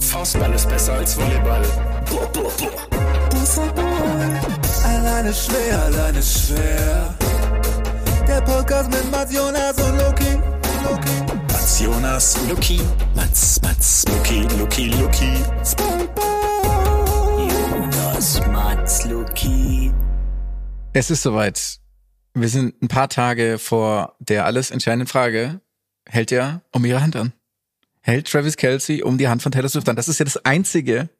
Faustball ist besser als Volleyball. Alleine schwer, alleine schwer. Der Podcast mit Mats Jonas und Loki. Loki. Mats Jonas, Luki, Mats, Mats, Luki, Luki, Luki. Jonas, Mats, Luki. Es ist soweit. Wir sind ein paar Tage vor der alles entscheidenden Frage. Hält er um ihre Hand an? Hält Travis Kelsey um die Hand von Taylor Swift an? Das ist ja das Einzige,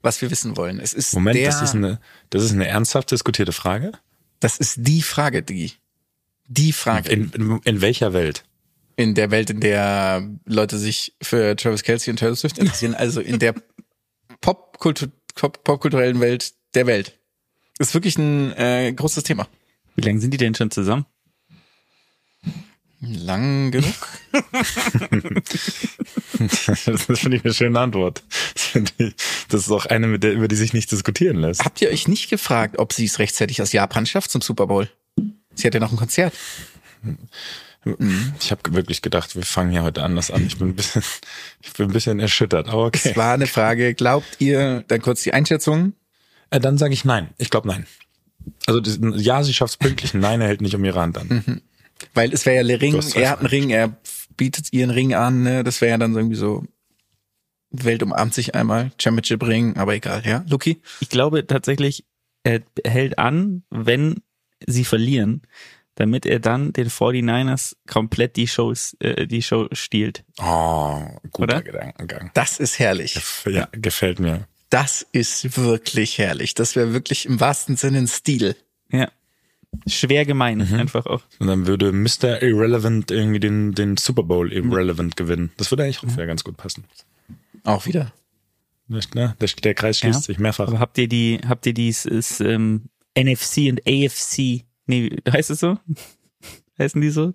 was wir wissen wollen. Es ist Moment, der, das ist eine, das ist eine ernsthaft diskutierte Frage. das ist die Frage, die, die Frage in, In, in, welcher Welt? in der Welt, in der Leute sich für Travis Kelsey und Taylor Swift interessieren, also in der Popkultur, Pop, popkulturellen Welt der Welt. Ist wirklich ein äh, großes Thema. Wie lange sind die denn schon zusammen? Lang genug? Das finde ich eine schöne Antwort. Das, ist auch eine, mit der, über die sich nicht diskutieren lässt. Habt ihr euch nicht gefragt, ob sie es rechtzeitig aus Japan schafft zum Super Bowl? Sie hat ja noch ein Konzert. Ich habe wirklich gedacht, wir fangen hier heute anders an. Ich bin ein bisschen, ich bin ein bisschen erschüttert, aber okay. Es war eine Frage, glaubt ihr, dann kurz die Einschätzung, Äh, dann sage ich nein. Ich glaube nein. Also das, ja, sie schafft es pünktlich. Nein, er hält nicht um ihre Hand an. Weil es wäre ja der Ring, er hat einen Ring, er bietet ihren Ring an, ne? das wäre ja dann so irgendwie so, Welt umarmt sich einmal, Championship Ring, aber egal, ja, Luki? Ich glaube tatsächlich, er hält an, wenn sie verlieren, damit er dann den 49ers komplett die Shows, äh, die Show stiehlt. Oh, guter Oder? Gedankengang. Das ist herrlich. Ja, gefällt mir. Das ist wirklich herrlich. Das wäre wirklich im wahrsten Sinne ein Stil. Ja. Schwer gemein, Mhm. einfach auch. Und dann würde Mr. Irrelevant irgendwie den, den Super Bowl Irrelevant gewinnen. Das würde eigentlich auch wieder ganz gut passen. Auch wieder. Nicht, ne? der, der Kreis schließt Ja. sich mehrfach. Aber habt ihr die, habt ihr dies ist, ähm, NFC und AFC, nee, heißt es so? Heißen die so?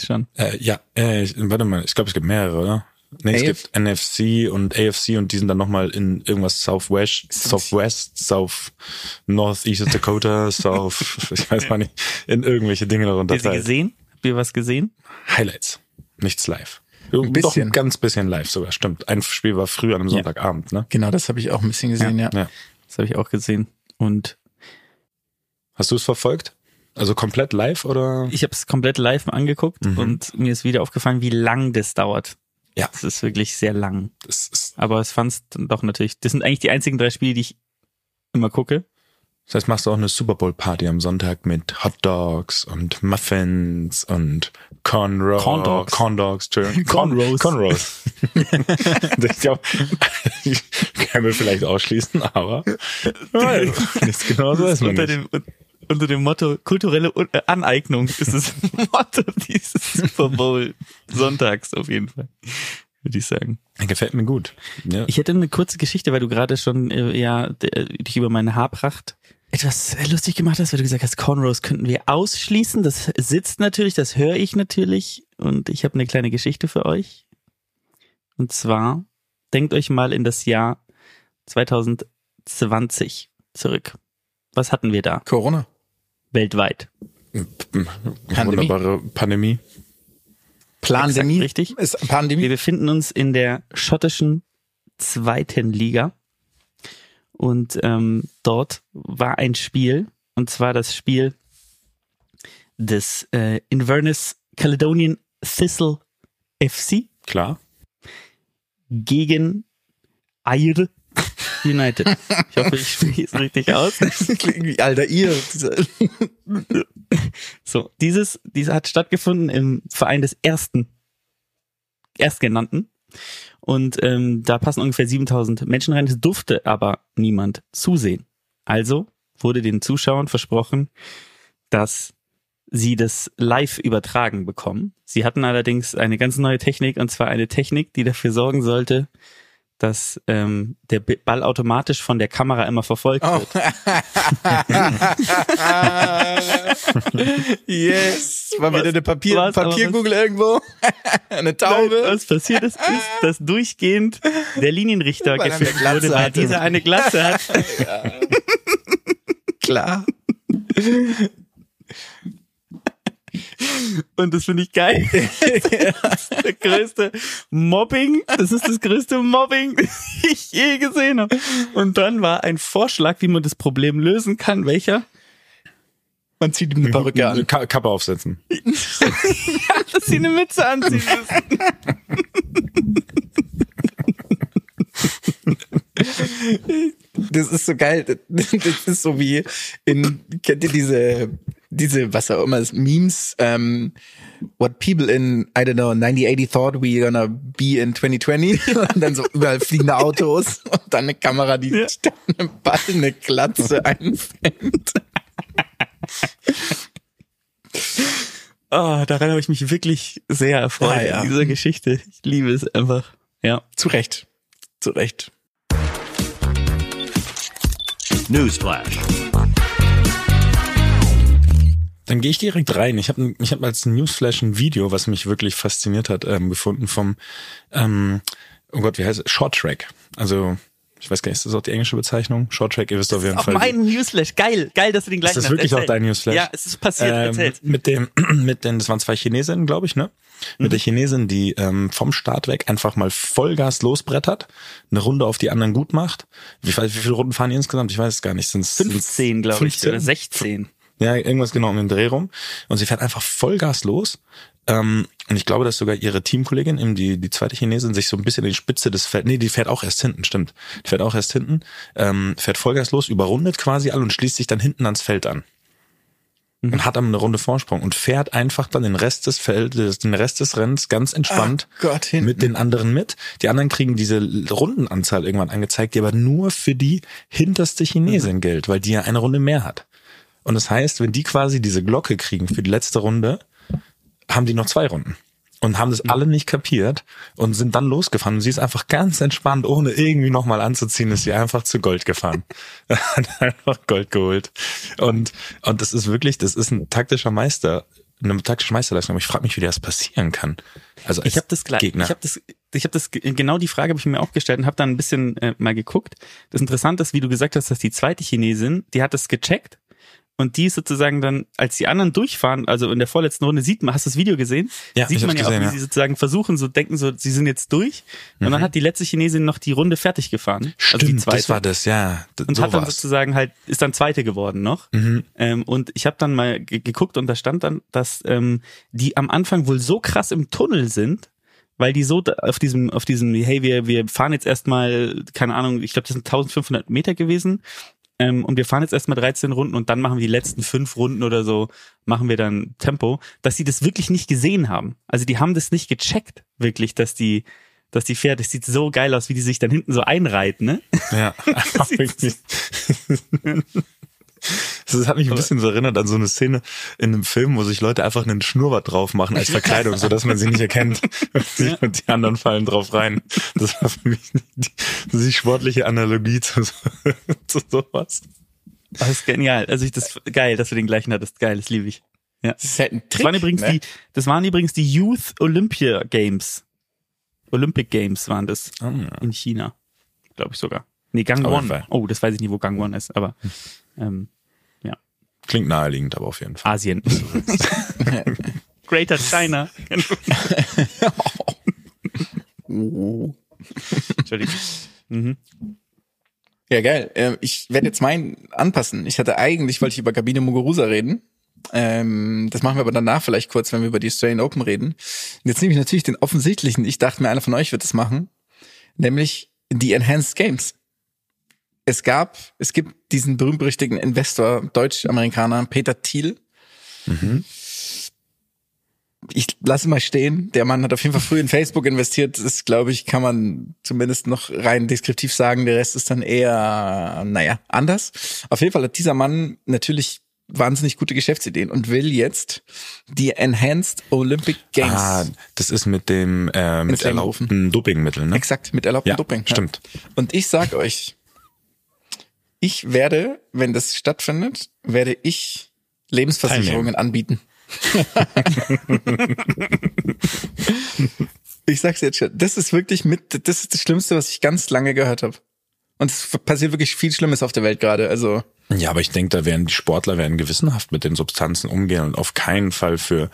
Schon. Äh, ja, äh, warte mal, ich glaube, es gibt mehrere, oder? Nee, es gibt NFC und AFC und die sind dann nochmal in irgendwas Southwest, Southwest, South, North, East Dakota, South, ich weiß mal nicht, in irgendwelche Dinge darunter. Habt ihr sie gesehen? Habt ihr was gesehen? Highlights, nichts live. Ein Doch bisschen. ein ganz bisschen live sogar, stimmt. Ein Spiel war früh an einem Sonntagabend, ne? Genau, das habe ich auch ein bisschen gesehen, ja. Ja. Das habe ich auch gesehen. Und Hast du es verfolgt? Also komplett live oder? ich habe es komplett live angeguckt Mhm. und mir ist wieder aufgefallen, wie lang das dauert. Ja. Das ist wirklich sehr lang. Das, ist, Aber es fand's dann doch natürlich. Das sind eigentlich die einzigen drei Spiele, die ich immer gucke. das heißt, machst du auch eine Super Bowl Party am Sonntag mit Hot Dogs und Muffins und Corn Roll, Corn Dogs. Corn Dogs. Corn Roast. ich glaube, kann mir vielleicht ausschließen, aber nichts genau so ist man unter, nicht. dem, unter dem Motto kulturelle äh, Aneignung ist das Motto dieses Super Bowl Sonntags auf jeden Fall, würde ich sagen. Gefällt mir gut. Ja. Ich hätte eine kurze Geschichte, weil du gerade schon äh, ja äh, dich über meine Haarpracht etwas äh, lustig gemacht hast, weil du gesagt hast, Cornrows könnten wir ausschließen. Das sitzt natürlich, das höre ich natürlich und ich habe eine kleine Geschichte für euch. Und zwar denkt euch mal in das Jahr 2020 zurück. Was hatten wir da Corona. Weltweit? Pandemie. Wunderbare Pandemie. Pandemie. Exakt richtig. Ist Wir Pandemie. befinden uns in der schottischen zweiten Liga. Und ähm, dort war ein Spiel, und zwar das Spiel des äh, Inverness Caledonian Thistle FC Klar. gegen Ayr United. Ich hoffe, ich spreche es richtig aus. Alter ihr. So, dieses, diese hat stattgefunden im Verein des ersten, Erstgenannten. Und ähm, da passen ungefähr 7000 Menschen rein. Es durfte aber niemand zusehen. Also wurde den Zuschauern versprochen, dass sie das live übertragen bekommen. Sie hatten allerdings eine ganz neue Technik, und zwar eine Technik, die dafür sorgen sollte, dass ähm, der Ball automatisch von der Kamera immer verfolgt Oh. wird. yes. War wieder Was- eine Papier, was, Papierkugel irgendwo. eine Nein, Taube. was passiert ist, ist, dass durchgehend der Linienrichter Weil Glatze wurde, weil hatte. dieser eine Glatze hat. Klar. Und das finde ich geil. Das ist der größte Mobbing. Das ist das größte Mobbing, das ich je gesehen habe. Und dann war ein Vorschlag, wie man das Problem lösen kann. Welcher? Man zieht ihm eine Perücke an. Ka Kappe aufsetzen. Ja, dass sie eine Mütze anziehen müssen. Das ist so geil. Das ist so wie in, kennt ihr diese, diese, was auch immer, Memes, ähm, what people in, I don't know, 9080 thought we gonna be in 2020 und dann so überall fliegende Autos und dann eine Kamera, die statt einem Ball eine Glatze einfängt. Oh, daran habe ich mich wirklich sehr erfreut Ja, ja. in dieser Geschichte. Ich liebe es einfach. Ja. Zu Recht. Zu Recht. Newsflash. Dann gehe ich direkt rein. Ich habe ich hab als Newsflash ein Video, was mich wirklich fasziniert hat, ähm, gefunden vom, ähm, oh Gott, wie heißt es? Short Track. Also, ich weiß gar nicht, ist das auch die englische Bezeichnung? Short Track, ihr wisst auf jeden Auf Fall. meinen Newsflash. Geil, geil, dass du den gleichen Ist das hast. wirklich auch Erzähl. dein Newsflash? Ja, es ist passiert. ähm, Erzählt. mit dem, mit den, das waren zwei Chinesinnen, glaube ich, ne? Mit Mhm. der Chinesin, die ähm, vom Start weg einfach mal Vollgas losbrettert, eine Runde auf die anderen gut macht. Wie, wie viele Runden fahren die insgesamt? Ich weiß es gar nicht. Sind's, sind's 15, glaube ich, 15? oder 16. Ja, irgendwas genau um den Dreh rum. Und sie fährt einfach Vollgas los. Ähm, und ich glaube, dass sogar ihre Teamkollegin, eben die, die zweite Chinesin, sich so ein bisschen in die Spitze des Felds, nee, die fährt auch erst hinten, stimmt. Die fährt auch erst hinten, ähm, fährt Vollgas los, überrundet quasi alle und schließt sich dann hinten ans Feld an. Und hat dann eine Runde Vorsprung und fährt einfach dann den Rest des Feldes, den Rest des Rennens ganz entspannt Ach Gott, hinten. mit den anderen mit. Die anderen kriegen diese Rundenanzahl irgendwann angezeigt, die aber nur für die hinterste Chinesin gilt, weil die ja eine Runde mehr hat. Und das heißt, wenn die quasi diese Glocke kriegen für die letzte Runde, haben die noch zwei Runden. Und haben das alle nicht kapiert und sind dann losgefahren. Und sie ist einfach ganz entspannt, ohne irgendwie nochmal anzuziehen, ist sie einfach zu Gold gefahren. Hat einfach Gold geholt. Und, und das ist wirklich, das ist ein taktischer Meister, eine taktische Meisterleistung. Aber ich frage mich, wie das passieren kann. Also als Ich habe das gleich. Gegner. Ich habe das. Ich habe das ge- genau die Frage habe ich mir auch gestellt und habe dann ein bisschen äh, mal geguckt. Das Interessante ist, wie du gesagt hast, dass die zweite Chinesin, die hat das gecheckt und die ist sozusagen dann, als die anderen durchfahren, also in der vorletzten Runde sieht man, hast du das Video gesehen? Ja, sieht man ja auch, gesehen, wie ja. sie sozusagen versuchen, so denken so, sie sind jetzt durch. Und Mhm. dann hat die letzte Chinesin noch die Runde fertig gefahren. Stimmt, also die zweite das war das, ja. D- und so hat dann war's. sozusagen halt ist dann zweite geworden noch Mhm. ähm, und ich habe dann mal ge geguckt und da stand dann dass ähm, die am Anfang wohl so krass im Tunnel sind weil die so auf diesem auf diesem hey wir wir fahren jetzt erstmal keine Ahnung ich glaube das sind 1500 Meter gewesen ähm, und wir fahren jetzt erstmal 13 Runden und dann machen wir die letzten fünf Runden oder so machen wir dann Tempo dass sie das wirklich nicht gesehen haben also die haben das nicht gecheckt wirklich dass die dass die fährt, das sieht so geil aus, wie die sich dann hinten so einreiht, ne? Ja, wirklich. Das hat mich ein bisschen so erinnert an so eine Szene in einem Film, wo sich Leute einfach einen Schnurrbart drauf machen als Verkleidung, so dass man sie nicht erkennt. Und die anderen fallen drauf rein. Das war für mich die, die sportliche Analogie zu, so, zu sowas. Das ist genial. Also ich das geil, dass du den gleichen hattest. Geil, das liebe ich. Ja. Das ist halt ein Trick. Das waren übrigens ne? die, das waren übrigens die Youth Olympia Games. Olympic Games waren das Ah, in China, glaube ich sogar. Nee, Gang Auf jeden One. Fall. Oh, das weiß ich nicht, wo Gang One ist, aber ähm, Klingt naheliegend, aber auf jeden Fall. Asien. Greater China. Entschuldigung. Mhm. Ja, geil. Ähm, Ich werde jetzt meinen anpassen. Ich hatte eigentlich, wollte ich über Kabine Muguruza reden. Ähm, das machen wir aber danach vielleicht kurz, wenn wir über die Australian Open reden. Und jetzt nehme ich natürlich den offensichtlichen. Ich dachte mir, einer von euch wird das machen. Nämlich die Enhanced Games. Es gab, es gibt diesen berühmt-berüchtigten Investor, Deutsch-Amerikaner, Peter Thiel. Ich lasse mal stehen. Der Mann hat auf jeden Fall früh in Facebook investiert. Das ist, glaube ich, kann man zumindest noch rein deskriptiv sagen. Der Rest ist dann eher, naja, anders. Auf jeden Fall hat dieser Mann natürlich wahnsinnig gute Geschäftsideen und will jetzt die Enhanced Olympic Games. Ah, das ist mit dem äh, mit erlaubten Dopingmitteln, ne? Exakt, mit erlaubtem Ja, Doping. stimmt. Und ich sag euch, ich werde, wenn das stattfindet, werde ich Lebensversicherungen anbieten. ich sag's jetzt schon, das ist wirklich mit, das ist das Schlimmste, was ich ganz lange gehört habe. Und es passiert wirklich viel Schlimmes auf der Welt gerade. Also Ja, aber ich denke, da werden die Sportler werden gewissenhaft mit den Substanzen umgehen und auf keinen Fall für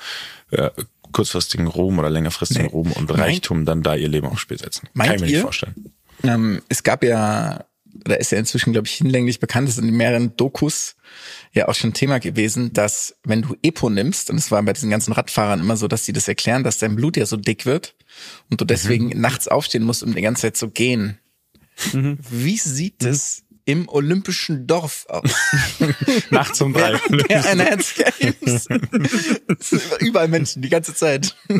äh, kurzfristigen Ruhm oder längerfristigen Nee. Ruhm und Meint- Reichtum dann da ihr Leben aufs Spiel setzen. Meint Kann ich mir ihr? nicht vorstellen. Ähm, es gab ja, oder ist ja inzwischen, glaube ich, hinlänglich bekannt, ist in mehreren Dokus ja auch schon Thema gewesen, dass wenn du Epo nimmst, und es war bei diesen ganzen Radfahrern immer so, dass die das erklären, dass dein Blut ja so dick wird und du deswegen nachts aufstehen musst, um die ganze Zeit zu gehen. Wie sieht es im olympischen Dorf aus? Nachts um drei. Games. Es sind Überall Menschen, die ganze Zeit.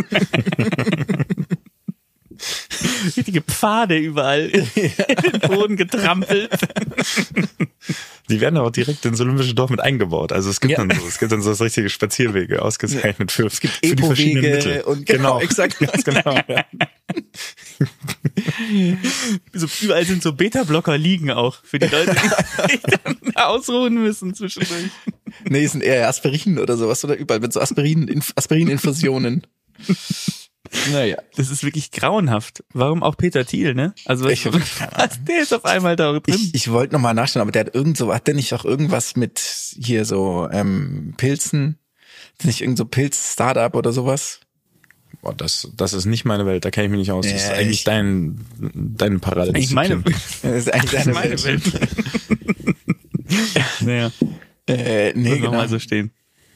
Richtige Pfade überall in den Boden getrampelt. Die werden aber auch direkt ins Olympische Dorf mit eingebaut. Also es gibt Ja. dann so, es gibt dann so das richtige Spazierwege ausgezeichnet für, es gibt für die Epo-Wege verschiedenen Mittel. und genau, exakt. Ganz genau. Ja. So, überall sind so Beta-Blocker liegen auch für die Leute, die sich dann ausruhen müssen zwischendurch. Nee, es sind eher Aspirin oder sowas oder überall mit so Aspirin, Aspirin-Infusionen. Naja. Das ist wirklich grauenhaft. Warum auch Peter Thiel, ne? Also was, Ich- was, der ist auf einmal da drin. Ich, ich wollte nochmal nachschauen, aber der hat irgend so, hat der nicht auch irgendwas mit hier so ähm, Pilzen? Ist nicht irgend so Pilz-Startup oder sowas? Boah, das, das ist nicht meine Welt, da kenne ich mich nicht aus. Das ist Ja, eigentlich ich- dein, deine Parade. ich meine, Das ist eigentlich das ist deine meine Welt. Welt. naja, Äh, nee, muss genau. mal so stehen.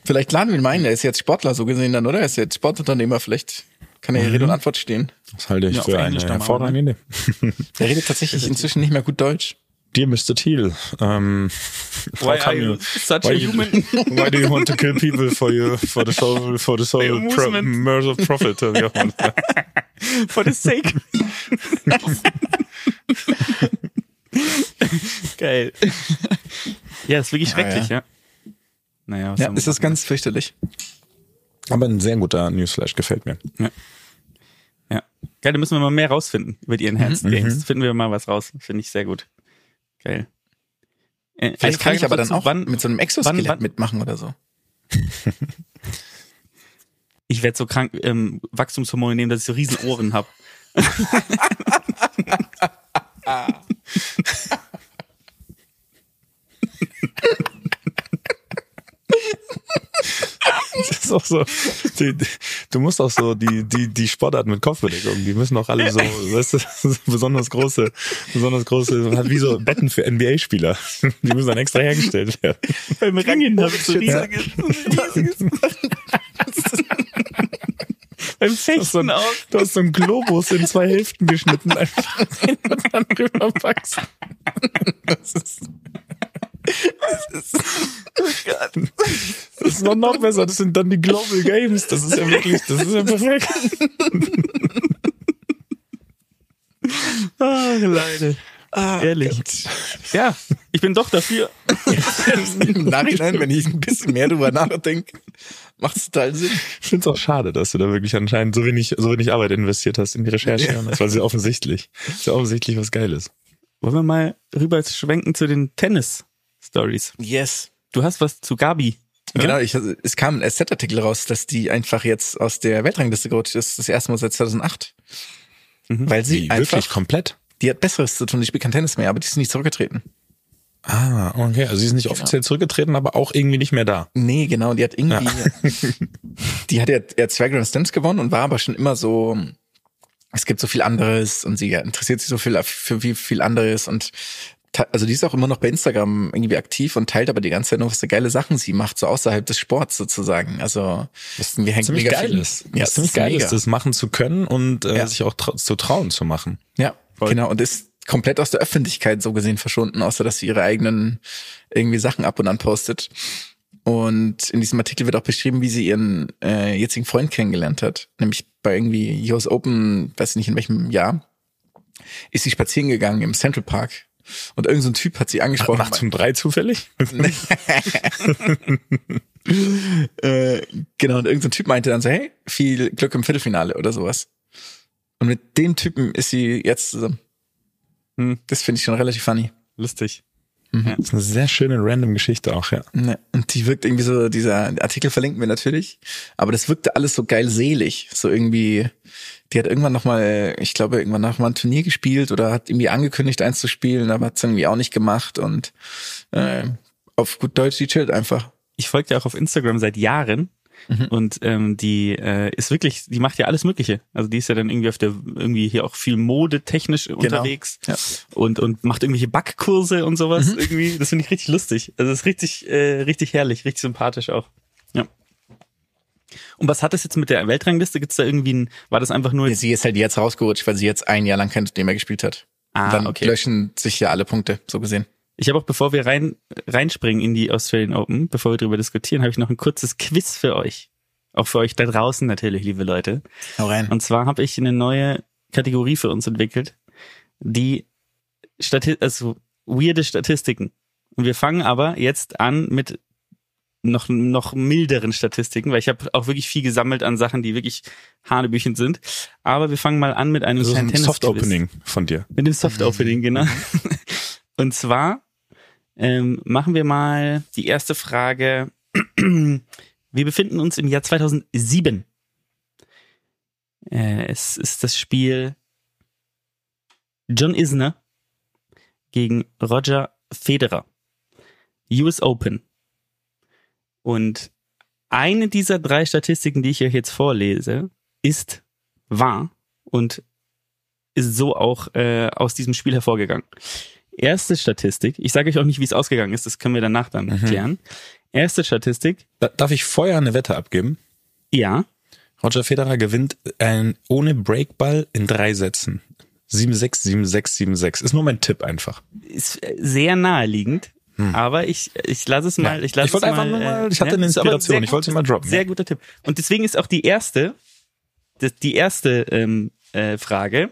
Vielleicht laden wir ihn mal ein, der ist jetzt Sportler so gesehen dann, oder? Er ist jetzt Sportunternehmer, vielleicht kann er hier Rede und Antwort stehen. Das halte ich Ja, für eine mal, hervorragende Idee. Der redet tatsächlich inzwischen nicht mehr gut Deutsch. Dear Mr. Thiel, um, Why how are come you you, such why a you- human? why do you want to kill people for your, for the soul, for the soul, pro, mercy of profit? For the sake. Geil. Ja, ist wirklich Ah, schrecklich, ja. Naja, was Ja, soll man es ist machen? ganz fürchterlich. Aber ein sehr guter Newsflash gefällt mir. Ja. Geil, da müssen wir mal mehr rausfinden über die Enhanced Mhm. Games. Finden wir mal was raus. Finde ich sehr gut. Geil. Äh, Vielleicht kann ich aber dann auch wann, mit so einem Exoskelett wann- wann- mitmachen oder so. ich werde so krank ähm, Wachstumshormone nehmen, dass ich so riesen Ohren habe. Das ist auch so, die, die, du musst auch so die, die, die Sportarten mit Kopfbedeckung, die müssen auch alle so, weißt du, so besonders große, besonders große, hat wie so Betten für NBA-Spieler. Die müssen dann extra hergestellt werden. Beim Ringen habe ich so Ja. riesiges, riesiges Beim Fechten auch. Du hast so einen Globus in zwei Hälften geschnitten, einfach den du dann drüber packst. Das ist noch, noch besser, das sind dann die Global Games. Das ist ja wirklich, das ist ja perfekt. Ach, Leute. Ehrlich. Ja, ich bin doch dafür. Im Nachhinein, wenn ich ein bisschen mehr drüber nachdenke, macht es total Sinn. Ich finde es auch schade, dass du da wirklich anscheinend so wenig, so wenig Arbeit investiert hast in die Recherche. Und Das war sehr offensichtlich. Sehr offensichtlich was Geiles. Wollen wir mal rüber schwenken zu den Tennis-Stories. Yes. Du hast was zu Gabi. Genau, ich, es kam ein SZ-Artikel raus, dass die einfach jetzt aus der Weltrangliste gerutscht ist, das erste Mal seit 2008. Weil sie Wie, einfach, wirklich komplett? die hat Besseres zu tun, die spielt kein Tennis mehr, aber die ist nicht zurückgetreten. Ah, okay. Also sie ist nicht offiziell zurückgetreten, aber auch irgendwie nicht mehr da. Nee, genau, die hat irgendwie, die hat ja, ja zwei Grand Slams gewonnen und war aber schon immer so, es gibt so viel anderes und sie interessiert sich so viel für wie viel anderes und also die ist auch immer noch bei Instagram irgendwie aktiv und teilt aber die ganze Zeit noch was für geile Sachen sie macht, so außerhalb des Sports sozusagen. Also wir hängen ziemlich mega geil viel. ist. Ja, was ziemlich es geil mega. ist, das machen zu können und äh, Ja. sich auch trau zu trauen zu machen. Ja, genau. Und ist komplett aus der Öffentlichkeit so gesehen verschwunden, außer dass sie ihre eigenen irgendwie Sachen ab und an postet. Und in diesem Artikel wird auch beschrieben, wie sie ihren äh, jetzigen Freund kennengelernt hat. Nämlich bei irgendwie US Open, weiß nicht in welchem Jahr, ist sie spazieren gegangen im Central Park. Und irgendein so ein Typ hat sie angesprochen. Nachts um drei zufällig? äh, genau, und irgendein so ein Typ meinte dann so, hey, viel Glück im Viertelfinale oder sowas. Und mit dem Typen ist sie jetzt zusammen. Hm. Das finde ich schon relativ funny. Lustig. Das ist eine sehr schöne random Geschichte auch, ja. Ne, und die wirkt irgendwie so, dieser Artikel verlinken wir natürlich, aber das wirkte alles so geil selig. So irgendwie, die hat irgendwann nochmal, ich glaube, irgendwann nochmal ein Turnier gespielt oder hat irgendwie angekündigt, eins zu spielen, aber hat es irgendwie auch nicht gemacht und äh, auf gut Deutsch, die chillt einfach. ich folge ja auch auf Instagram seit Jahren Mhm. und ähm, die äh, ist wirklich, die macht ja alles Mögliche. Also die ist ja dann irgendwie auf der irgendwie hier auch viel modetechnisch unterwegs Genau. Ja. und und macht irgendwelche Backkurse und sowas Mhm. irgendwie. Das finde ich richtig lustig. Also das ist richtig äh, richtig herrlich, richtig sympathisch auch. Ja. Und was hat das jetzt mit der Weltrangliste? Gibt's da irgendwie ein, war das einfach nur Sie ist halt jetzt rausgerutscht, weil sie jetzt ein Jahr lang kein Turnier mehr gespielt hat. Ah, Und dann okay. löschen sich ja alle Punkte, so gesehen. Ich habe auch, bevor wir rein reinspringen in die Australian Open, bevor wir darüber diskutieren, habe ich noch ein kurzes Quiz für euch. Auch für euch da draußen natürlich, liebe Leute. Hau rein. Und zwar habe ich eine neue Kategorie für uns entwickelt, die Stati also weirde Statistiken. Und wir fangen aber jetzt an mit noch noch milderen Statistiken, weil ich habe auch wirklich viel gesammelt an Sachen, die wirklich hanebüchend sind. Aber wir fangen mal an mit einem Das ist kleinen ein Tennis Soft Opening von dir. mit dem Soft Opening, genau. Und zwar ähm, machen wir mal die erste Frage. Wir befinden uns im Jahr 2007. Äh, es ist das Spiel John Isner gegen Roger Federer. US Open. Und eine dieser drei Statistiken, die ich euch jetzt vorlese, ist wahr und ist so auch äh, aus diesem Spiel hervorgegangen. Erste Statistik, ich sage euch auch nicht, wie es ausgegangen ist, das können wir danach dann klären. Erste Statistik, Da, darf ich vorher eine Wette abgeben? ja, Roger Federer gewinnt ein, ohne Breakball in drei Sätzen. 7-6, 7-6, 7-6. Ist nur mein Tipp einfach. ist äh, sehr naheliegend, aber ich, ich lasse es mal. Ich, lasse Ich wollte einfach mal, nur mal- äh, ich hatte eine ist aber Inspiration, sehr ich wollte sie gut- mal droppen, Sehr ja. guter Tipp. Und deswegen ist auch die erste, die erste ähm, äh, Frage.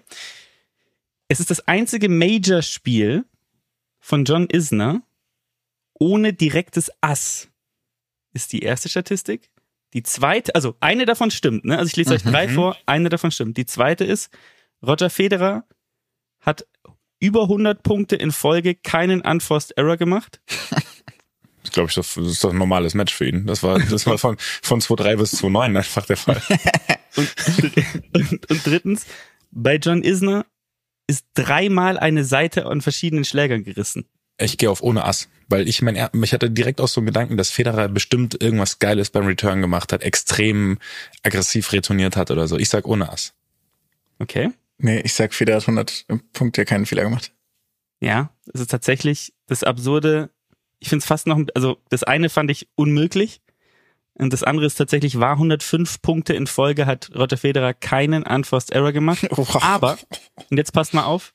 Es ist das einzige Major-Spiel von John Isner ohne direktes Ass. Ist die erste Statistik. Die zweite, also eine davon stimmt, ne? Also ich lese euch drei vor, eine davon stimmt. Die zweite ist, Roger Federer hat über 100 Punkte in Folge keinen Unforced Error gemacht. Das glaube ich, das ist doch ein normales Match für ihn. Das war, das war von, von 2-3 bis 2-9 einfach der Fall. Und, und, und drittens, bei John Isner ist dreimal eine Seite an verschiedenen Schlägern gerissen. Ich gehe auf ohne Ass, weil ich mein, ich hatte direkt auch so einen Gedanken, dass Federer bestimmt irgendwas Geiles beim Return gemacht hat, extrem aggressiv retourniert hat oder so. Ich sag ohne Ass. Okay. Nee, ich sag, Federer hat 100 Punkte keinen Fehler gemacht. Ja, es ist tatsächlich das Absurde. Ich finde es fast noch, also das eine fand ich unmöglich. Und das andere ist tatsächlich, war 105 Punkte in Folge, hat Roger Federer keinen Unforced Error gemacht. Wow. Aber, und jetzt passt mal auf,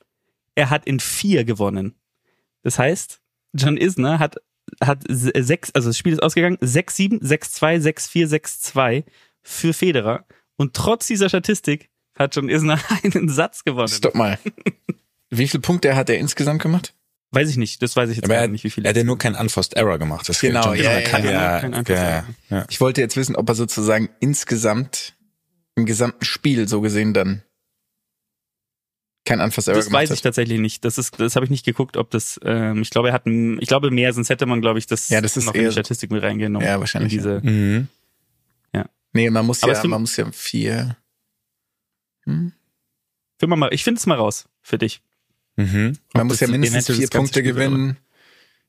er hat in vier gewonnen. Das heißt, John Isner hat, hat se- sechs, also das Spiel ist ausgegangen, 6-7, 6-2, 6-4, 6-2 für Federer. Und trotz dieser Statistik hat John Isner einen Satz gewonnen. Stopp mal. Wie viele Punkte hat er insgesamt gemacht? Weiß ich nicht, das weiß ich jetzt Aber gar nicht, wie viele. er hat ja nur keinen Unforced Error gemacht. Das Genau, ja, ja, kann ja, ja, kein ja, ja, ja. Ich wollte jetzt wissen, ob er sozusagen insgesamt im gesamten Spiel so gesehen dann kein Unforced Error Das gemacht weiß ich hat. tatsächlich nicht. Das ist, das habe ich nicht geguckt, ob das. Ähm, ich glaube, er hat, ich glaube mehr, sonst hätte man, glaube ich, das, Ja, das ist noch in die Statistik mit reingenommen. Ja, wahrscheinlich, In diese, Mhm. Nee, man muss Aber ja, man muss ja vier. Hm? Find mal, ich finde es mal raus für dich. Mhm. Man Ob muss ja mindestens vier Punkte Spiel gewinnen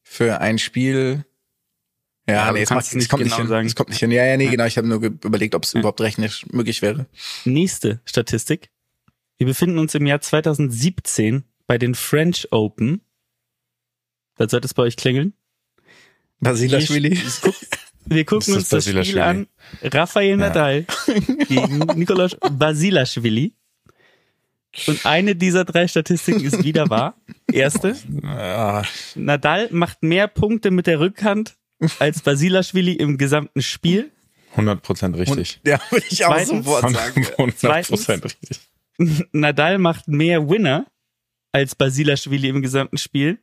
für ein Spiel. Ja, Ja, aber nee, es, macht, es es nicht kommt nicht genau hin. sagen. Es kommt nicht hin. Ja, ja, nee, genau. Ich habe nur überlegt, ob es Ja. überhaupt rechnerisch möglich wäre. Nächste Statistik. Wir befinden uns im Jahr 2017 bei den French Open. Da sollte es bei euch klingeln. Basilashvili. Wir Das gucken ist uns das Spiel an. Rafael Nadal gegen Nikolaus Basilashvili. Und eine dieser drei Statistiken ist wieder wahr. Erste, Ah, Nadal macht mehr Punkte mit der Rückhand als Basilashvili im gesamten Spiel. 100% richtig. Ja, würde ich auch Zweitens- sofort sagen. 100% richtig. Nadal macht mehr Winner als Basilashvili im gesamten Spiel.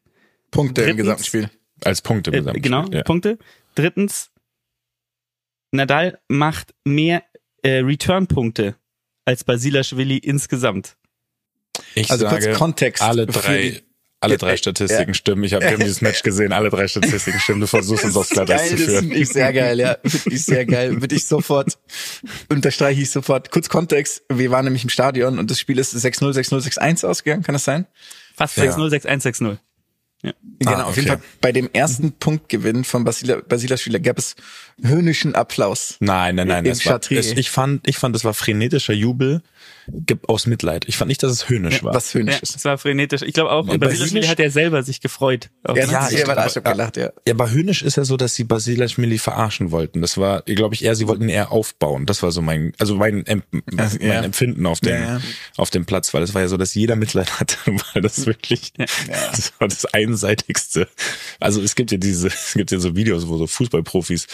Punkte im Drittens- gesamten Spiel. Als Punkte Äh, gesamt. genau, Ja. Punkte. Drittens, Nadal macht mehr äh, Return-Punkte als Basilashvili insgesamt. Ich Also kurz sage, Kontext alle für drei, die- alle Ja, drei äh, Statistiken stimmen. Ich habe haben dieses Match gesehen, alle drei Statistiken stimmen. Du versuchst uns aufs Glatteis Geil, zu das führen. ich sehr geil, ja. Finde ich sehr geil. Würde ich sofort, unterstreiche ich sofort. Kurz Kontext, wir waren nämlich im Stadion und das Spiel ist 6-0, 6-0, 6-1 ausgegangen, kann das sein? Fast Ja. 6-0, 6-1, 6-0. Genau, Ah, auf jeden okay. Fall bei dem ersten Punktgewinn von Basila, Basila Spieler gab es höhnischen Applaus. Nein, nein, nein. Im Es war, es, ich fand, ich fand, es war frenetischer Jubel aus Mitleid. Ich fand nicht, dass es höhnisch war. Was höhnisch Ja, ist. es war frenetisch. Ich glaube auch, Ja, Höhnisch- hat er selber sich gefreut. Auch Ja, ja, glaub, war schon ja. gelacht, ja. Ja, aber höhnisch ist ja so, dass sie Basilashvili verarschen wollten. Das war, glaube ich, eher, sie wollten ihn eher aufbauen. Das war so mein, also mein, Em- mein ja. Empfinden auf dem, Ja, ja. auf dem Platz, weil es war ja so, dass jeder Mitleid hatte, weil das wirklich, das war das einseitigste. Also es gibt ja diese, es gibt ja so Videos, wo so Fußballprofis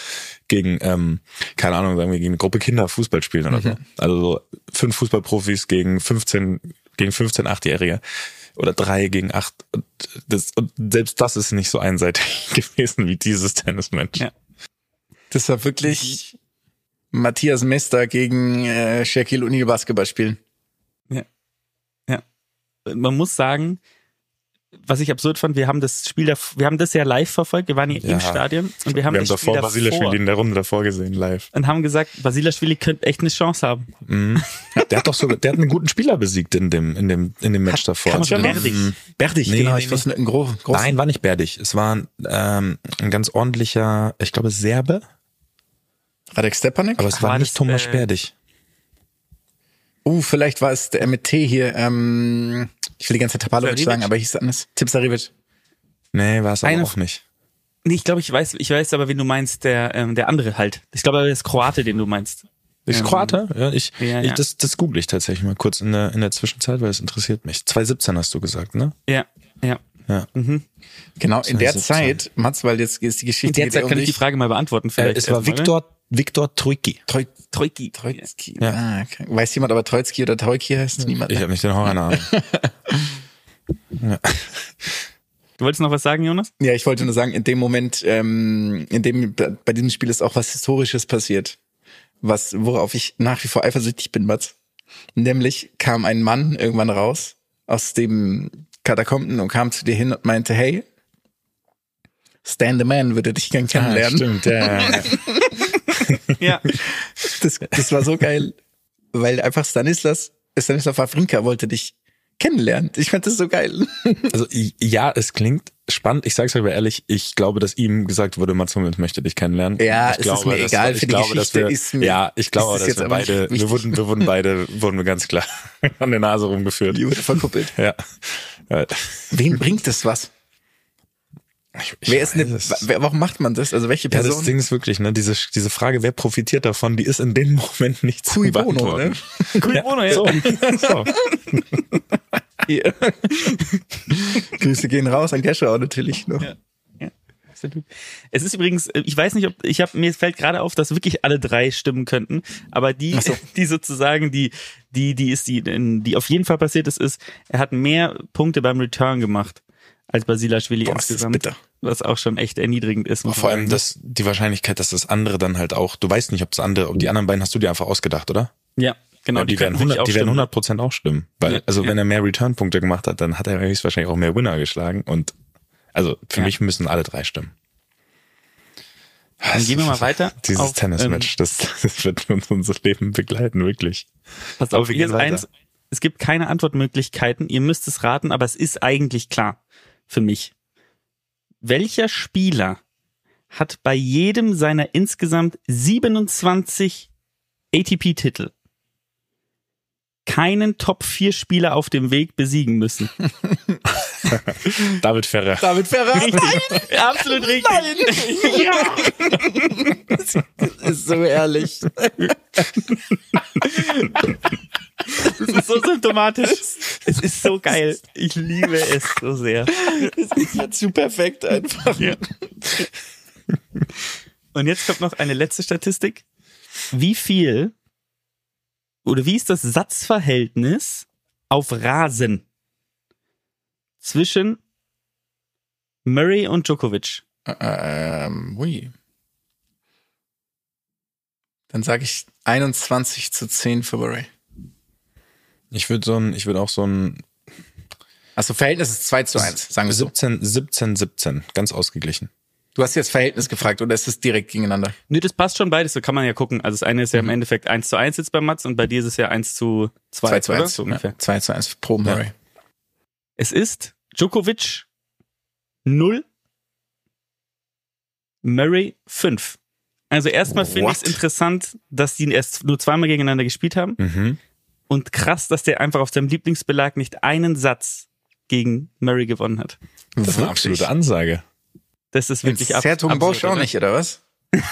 gegen, ähm, keine Ahnung, sagen wir, gegen eine Gruppe Kinder Fußball spielen oder so. Also so fünf Fußballprofis gegen 15, gegen 15 Achtjährige oder drei gegen acht. Und, das, und selbst das ist nicht so einseitig gewesen wie dieses Tennismatch. Ja. Das war wirklich Matthias Mester gegen äh, Shaquille O'Neal Basketball spielen. Man muss sagen, was ich absurd fand, wir haben das Spiel, da, wir haben das ja live verfolgt, wir waren hier Ja. im Stadion und wir haben Wir haben das Spiel davor Basilashvili davor in der Runde davor gesehen, live. und haben gesagt, Basilashvili könnte echt eine Chance haben. Mhm. Der hat doch sogar, der hat einen guten Spieler besiegt in dem, in dem, in dem Match davor. kann man schon Mhm. Berdig. Berdig, Nee, genau. nee, ich wusste ein gro groß. Nein, war nicht Berdig. Es war ähm, ein ganz ordentlicher, ich glaube Serbe, Radek Stepanek? aber es Ach, war war nicht Thomas äh, Berdig. Uh, vielleicht war es der mit T hier, ähm, ich will die ganze Zeit Tapalovic sagen, aber hieß es anders. Tipsarevic. Nee, war es aber Eine- auch nicht. Nee, ich glaube, ich weiß, ich weiß aber, wen du meinst, der, ähm, der andere halt. Ich glaube, der ist Kroate, den du meinst. Ist Ähm, Kroate? Ja, ich, ja, ich ja. das, das google ich tatsächlich mal kurz in der, in der Zwischenzeit, weil es interessiert mich. 2017 hast du gesagt, ne? Ja, ja. Ja. Genau, in der 2017. Zeit, Mats, weil jetzt ist die Geschichte In der geht Zeit kann ich die. Frage mal beantworten Äh, vielleicht. es war ne? Viktor, Viktor Trojki. Troi, Troiki. Troitsky. Ja. Ah, okay. Weiß jemand, ob er Troitsky oder Troiki heißt? Niemand. Ich habe nicht den Horror Du wolltest noch was sagen, Jonas? Ja, ich wollte nur sagen, in dem Moment, ähm, in dem bei diesem Spiel ist auch was Historisches passiert, was worauf ich nach wie vor eifersüchtig bin, Mats. Nämlich kam ein Mann irgendwann raus aus dem Katakomben und kam zu dir hin und meinte, hey, Stan the Man würde dich gern kennenlernen. stimmt, ja, ja, das, das war so geil, weil einfach Stanislas, Stanislav Wawrinka wollte dich kennenlernen. Ich fand das so geil. Also ja, es klingt spannend. Ich sage es aber ehrlich, ich glaube, dass ihm gesagt wurde, Mats Hummels möchte dich kennenlernen. Ja, ich es ist mir dass- egal, ich für die glaube, dass Geschichte wir, ist mir- Ja, ich glaube, dass jetzt wir beide, wir wurden, wir wurden beide, wurden wir ganz klar an der Nase rumgeführt. Die wurde verkuppelt. Ja. Wem bringt das was? Ich, ich Wer ist eine, wer, warum macht man das? Also welche Ja, das Person? Ding ist wirklich, ne, diese, diese Frage, wer profitiert davon, die ist in dem Moment nicht zu Cui bono, ne? Cui bono, ja. So, so. Grüße gehen raus an Keschau natürlich noch. Absolut. Es ist übrigens, äh, ich weiß nicht, ob ich habe mir fällt gerade auf, dass wirklich alle drei stimmen könnten, aber die, so. die sozusagen die, die, die ist die, die auf jeden Fall passiert ist, ist, er hat mehr Punkte beim Return gemacht als Basilashvili Boah, insgesamt, was auch schon echt erniedrigend ist. Vor allem sagen. das, die Wahrscheinlichkeit, dass das andere dann halt auch, du weißt nicht, ob das andere, ob die anderen beiden hast du dir einfach ausgedacht, oder? ja, genau, ja, die, werden könnten wirklich 100, die werden stimmen. 100 Prozent auch stimmen. Weil, Ja, also ja. wenn er mehr Return-Punkte gemacht hat, dann hat er höchstwahrscheinlich auch mehr Winner geschlagen und, also für mich müssen alle drei stimmen. Dann gehen wir mal weiter Dieses Tennismatch, das, das wird uns unser Leben begleiten, wirklich. Pass Aber auf, wir hier gehen ist eins. Es gibt keine Antwortmöglichkeiten. Ihr müsst es raten, aber es ist eigentlich klar für mich. Welcher Spieler hat bei jedem seiner insgesamt 27 ATP-Titel keinen Top-4-Spieler auf dem Weg besiegen müssen? David Ferrer. David Ferrer. Richtig. Absolut richtig. Das ist so ehrlich. Das ist so symptomatisch. Es ist so geil. Ich liebe es so sehr. Das ist ja zu perfekt einfach. Und jetzt kommt noch eine letzte Statistik. Wie viel oder wie ist das Satzverhältnis auf Rasen zwischen Murray und Djokovic? Ähm, ui. Dann sage ich 21 zu 10 für Murray. Ich würde so ein, ich würde auch so ein Also Verhältnis ist 2 zu 1, sagen wir so. 17, 17, 17, ganz ausgeglichen. Du hast jetzt Verhältnis gefragt oder ist es direkt gegeneinander? Nö, das passt schon beides, so kann man ja gucken. Also das eine ist ja im Endeffekt 1 zu 1 jetzt bei Mats und bei dir ist es ja 1 zu 2, 2 zu oder? 1. So ungefähr. Ja, 2 zu 1 pro Murray. Es ist Djokovic 0. Murray 5. Also erstmal finde ich es interessant, dass die erst nur zweimal gegeneinander gespielt haben. Mhm. Und krass, dass der einfach auf seinem Lieblingsbelag nicht einen Satz gegen Murray gewonnen hat. Das ist eine absolute Ansage. Das ist wirklich ab- Sertung Bosch auch nicht, oder was?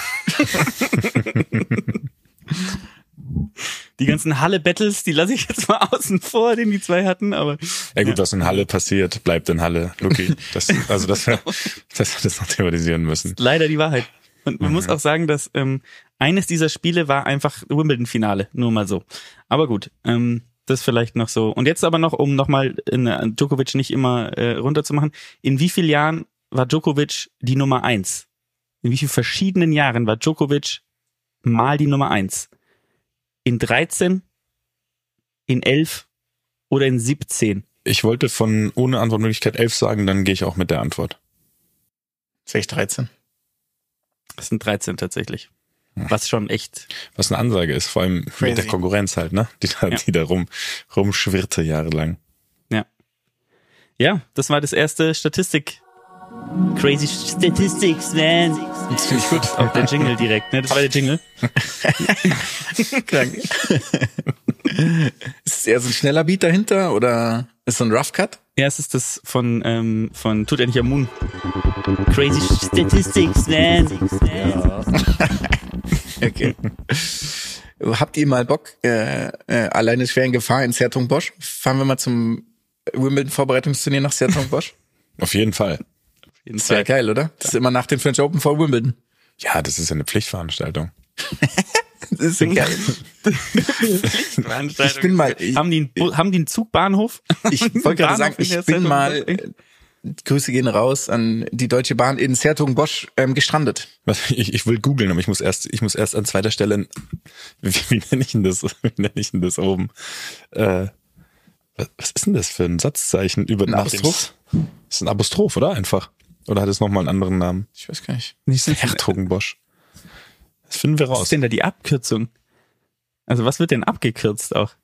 Die ganzen Halle-Battles, die lasse ich jetzt mal außen vor, den die zwei hatten, aber Ja gut, was in Halle passiert, bleibt in Halle. Luki, das, also das, das hat es noch thematisieren müssen. leider die Wahrheit. Und man muss auch sagen, dass ähm, eines dieser Spiele war einfach Wimbledon-Finale, nur mal so. Aber gut, ähm, das vielleicht noch so. Und jetzt aber noch, um nochmal äh, Djokovic nicht immer äh, runterzumachen, in wie vielen Jahren war Djokovic die Nummer eins? In wie vielen verschiedenen Jahren war Djokovic mal die Nummer eins? In 13, in 11 oder in 17? Ich wollte von ohne Antwortmöglichkeit 11 sagen, dann gehe ich auch mit der Antwort. 613. Das sind 13 tatsächlich. Was schon echt Was eine Ansage ist, vor allem Crazy. mit der Konkurrenz halt, ne? Die da, Ja. die da rum, rumschwirrte jahrelang. Ja, das war das erste Statistik. Crazy Statistics, man. Das finde ich gut. Auch der Jingle direkt, ne? Das war der Jingle. Krank. ist es eher so ein schneller Beat dahinter oder ist so ein Rough Cut? Ja, es ist das von, ähm, von Tut endlich am Moon. Crazy Statistics, man. Okay. Habt ihr mal Bock, äh, äh, alleine schwer in Gefahr in Sertung Bosch? Fahren wir mal zum Wimbledon-Vorbereitungsturnier nach Sertung Bosch? Auf jeden Fall. Das wäre geil, oder? Das ist immer nach den French Open vor Wimbledon. Ja, das ist ja eine Pflichtveranstaltung. Das ist so geil. Ich bin mal, ich, haben die einen, haben die einen Zugbahnhof? ich wollte gerade sagen, ich bin Sertung mal, Grüße gehen raus an die Deutsche Bahn in Sertung Bosch ähm, gestrandet. Was- Ich, ich will googeln, aber ich muss erst, ich muss erst an zweiter Stelle, wie, wie nenne ich denn das, wie nenne ich denn das oben? Äh, was, was ist denn das für ein Satzzeichen über Ein dem- Apostroph? Das ist ein Apostroph, oder? Einfach. Oder hat es nochmal einen anderen Namen? Ich weiß gar nicht. Hertogenbosch. Das finden wir Was raus. ist denn da die Abkürzung? Also was wird denn abgekürzt auch?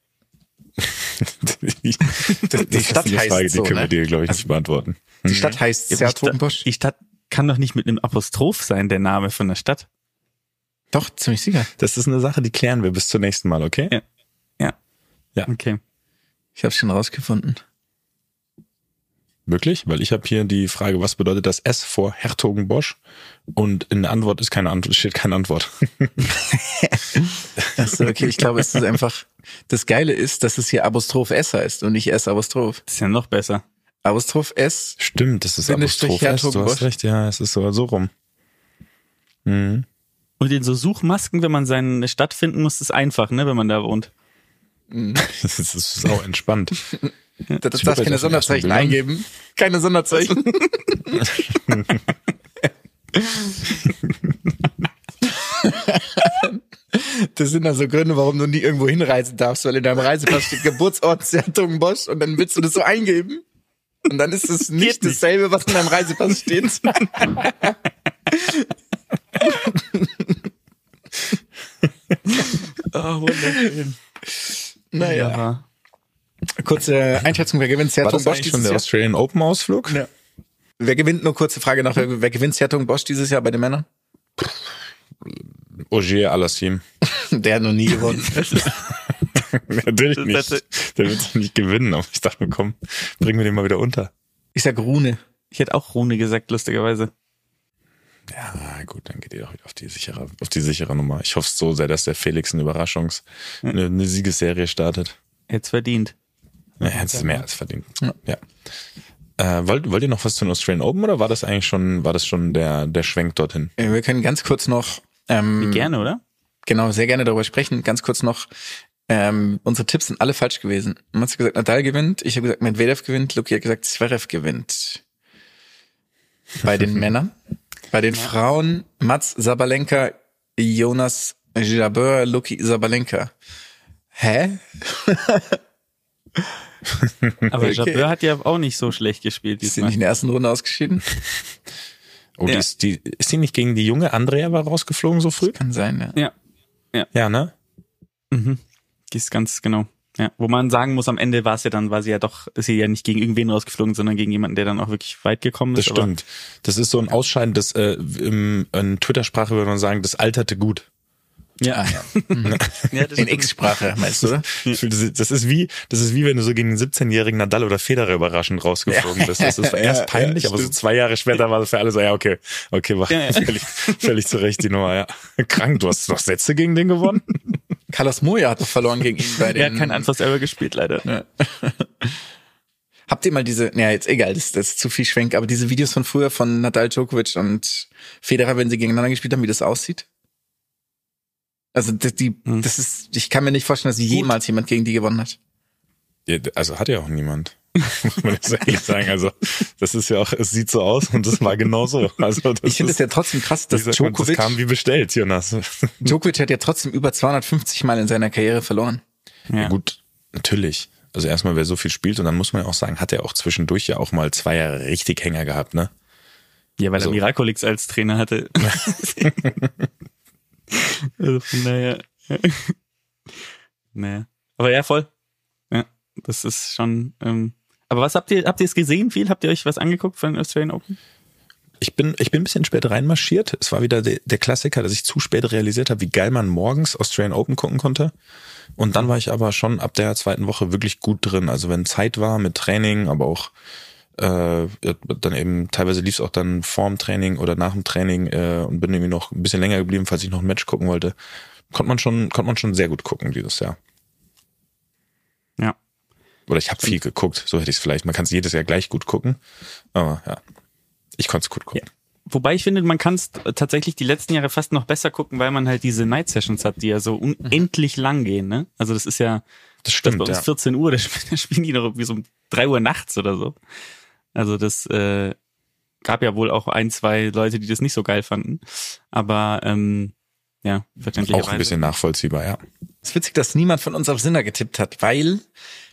die, die Stadt ist eine heißt Frage, die so, können wir ne? dir, glaube ich, nicht beantworten. Die Stadt heißt Ja, die Sertogenbosch. die Stadt kann doch nicht mit einem Apostroph sein, der Name von der Stadt. Doch, ziemlich sicher. Das ist eine Sache, die klären wir bis zum nächsten Mal, okay? Ja. Ja. Ja. Okay. Ich habe schon rausgefunden. Wirklich? Weil ich habe hier die Frage, was bedeutet das S vor Hertogenbosch? Und in der Antwort ist keine Antwort, steht keine Antwort. Achso, okay, ich glaube, es ist einfach. Das Geile ist, dass es hier Apostroph S heißt und nicht S Apostroph. Das ist ja noch besser. Apostroph S. Stimmt, das ist Apostroph S, du Hertogenbosch. hast recht, ja, es ist sogar so rum. Mhm. Und in so Suchmasken, wenn man seine Stadt finden muss, ist einfach, ne, wenn man da wohnt. Das ist, das ist entspannt. Das Ich keine Sonderzeichen eingeben. Keine Sonderzeichen. Das sind dann so Gründe, warum du nie irgendwo hinreisen darfst, weil in deinem Reisepass steht Geburtsort Sertogenbosch und dann willst du das so eingeben. Und dann ist es nicht, nicht. dasselbe, was in deinem Reisepass steht. Oh, wunderschön. Naja. Ja. Kurze Einschätzung, wer gewinnt War Sertung das Bosch eigentlich schon dieses der Jahr? Australian Open Ausflug? Ja. Wer gewinnt, nur kurze Frage noch, wer, wer gewinnt Sertung Bosch dieses Jahr bei den Männern? Ogier Alassim. Der hat noch nie gewonnen. Natürlich Das- nicht. Der wird nicht gewinnen, aber ich dachte mir, komm, bringen wir den mal wieder unter. Ich sag Rune. Ich hätte auch Rune gesagt, lustigerweise. Ja, gut, dann geht ihr doch wieder auf die sichere, auf die sichere Nummer. Ich hoffe so sehr, dass der Felix eine Überraschungs, eine, eine Siegesserie startet. Jetzt verdient. Ja, jetzt ist mehr als verdient. Ja. Ja. Äh, wollt, wollt ihr noch was zu den Australian Open oder war das eigentlich schon, war das schon der, der Schwenk dorthin? Äh, Wir können ganz kurz noch, ähm, Gerne, oder? genau, sehr gerne darüber sprechen. Ganz kurz noch, ähm, unsere Tipps sind alle falsch gewesen. Man hat gesagt, Nadal gewinnt, ich habe gesagt, Medvedev gewinnt, Luki hat gesagt, Zverev gewinnt. Bei den Männern. Bei den Frauen, Mats Sabalenka, Jonas Jabeur, Luki Sabalenka. Hä? Aber Okay. Jabeur hat ja auch nicht so schlecht gespielt Die sind diesmal. nicht in der ersten Runde ausgeschieden? Oh, die Ja. ist, die, ist die nicht gegen die junge Andrea war rausgeflogen so früh? Kann sein, ja. Ja. Ja, ne? Mhm. Die ist ganz genau. Ja, wo man sagen muss, am Ende war es ja dann, war sie ja doch, ist sie ja nicht gegen irgendwen rausgeflogen, sondern gegen jemanden, der dann auch wirklich weit gekommen Das ist. aber- stimmt. Das ist so ein Ausscheiden, das äh, im, in Twitter-Sprache würde man sagen, das alterte gut. Ja, ja. ja das In. X-Sprache, meinst du, oder? Das ist, das ist wie, das ist wie wenn du so gegen den 17-jährigen Nadal oder Federer überraschend rausgeflogen bist. Das ist erst peinlich, aber so zwei Jahre später war es für alle so, ja, okay, okay, war Ja, ja. völlig, völlig zurecht die Nummer, ja. Krank, du hast noch Sätze gegen den gewonnen? Carlos Moya hat doch verloren gegen ihn bei den. Er hat kein Unforced Error gespielt, leider. Ja. Habt ihr mal diese, naja, jetzt egal, das, das ist zu viel Schwenk, aber diese Videos von früher von Nadal Djokovic und Federer, wenn sie gegeneinander gespielt haben, wie das aussieht? Also die, die Hm. das ist, ich kann mir nicht vorstellen, dass jemals jemand gegen die gewonnen hat. Ja, also hat ja auch niemand. Muss man jetzt ehrlich sagen. Also, das ist ja auch, es sieht so aus und das war genau so. Also, das Ich finde es ja trotzdem krass, dass sagt man, das Djokovic, kam wie bestellt, Jonas. Djokovic hat ja trotzdem über 250 Mal in seiner Karriere verloren. Ja. Gut, natürlich. Also erstmal, wer so viel spielt und dann muss man ja auch sagen, hat er auch zwischendurch ja auch mal zwei Jahre richtig Hänger gehabt, ne? Ja, weil Also- er Miraculix als Trainer hatte. also von daher. naja. Aber ja, voll. Ja, das ist schon. Ähm, aber was habt ihr, habt ihr es gesehen viel? Habt ihr euch was angeguckt von Australian Open? Ich bin, ich bin ein bisschen spät reinmarschiert. Es war wieder der, der Klassiker, dass ich zu spät realisiert habe, wie geil man morgens Australian Open gucken konnte. Und dann war ich aber schon ab der zweiten Woche wirklich gut drin. Also wenn Zeit war mit Training, aber auch äh, ja, dann eben teilweise lief es auch dann vorm Training oder nach dem Training äh, und bin irgendwie noch ein bisschen länger geblieben, falls ich noch ein Match gucken wollte. Konnte man schon, konnte man schon sehr gut gucken dieses Jahr. Ja. Oder ich habe viel geguckt, so hätte ich es vielleicht. Man kann es jedes Jahr gleich gut gucken. Aber ja, ich konnte es gut gucken. Wobei ich finde, man kann es tatsächlich die letzten Jahre fast noch besser gucken, weil man halt diese Night Sessions hat, die ja so unendlich lang gehen. Ne? Also das ist ja Das das stimmt, bei uns ja. 14 Uhr, da spielen, da spielen die noch irgendwie so um 3 Uhr nachts oder so. Also das äh, gab ja wohl auch ein, zwei Leute, die das nicht so geil fanden. Aber ähm, ja, verständlicherweise. Auch ein bisschen nachvollziehbar, ja. Es ist witzig, dass niemand von uns auf Sinner getippt hat, weil,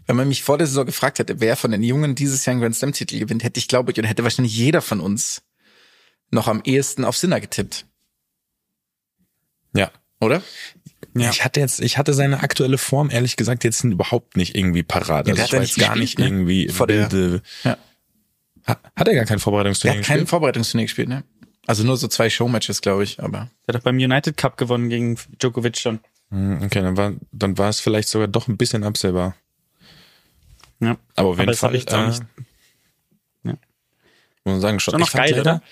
wenn man mich vor der Saison gefragt hätte, wer von den Jungen dieses Jahr einen Grand Slam Titel gewinnt, hätte ich, glaube ich, oder hätte wahrscheinlich jeder von uns noch am ehesten auf Sinner getippt, Ja. oder? Ja. Ich hatte jetzt, ich hatte seine aktuelle Form ehrlich gesagt jetzt überhaupt nicht irgendwie parat. Ja, Also ich ja jetzt nicht gar nicht ne? irgendwie Vor der-. Ja. Ha- Hat er gar kein Der Vorbereitungstraining hat kein gespielt? Vorbereitungsturnier gespielt, ne? Also nur so zwei Showmatches, glaube ich, aber. Der hat doch beim United Cup gewonnen gegen Djokovic schon. Hm, Okay, dann war, dann war es vielleicht sogar doch ein bisschen absehbar. Ja. Aber auf jeden Fall, ich äh, nicht. Ja. muss man sagen, schon. Schon noch geil, leider,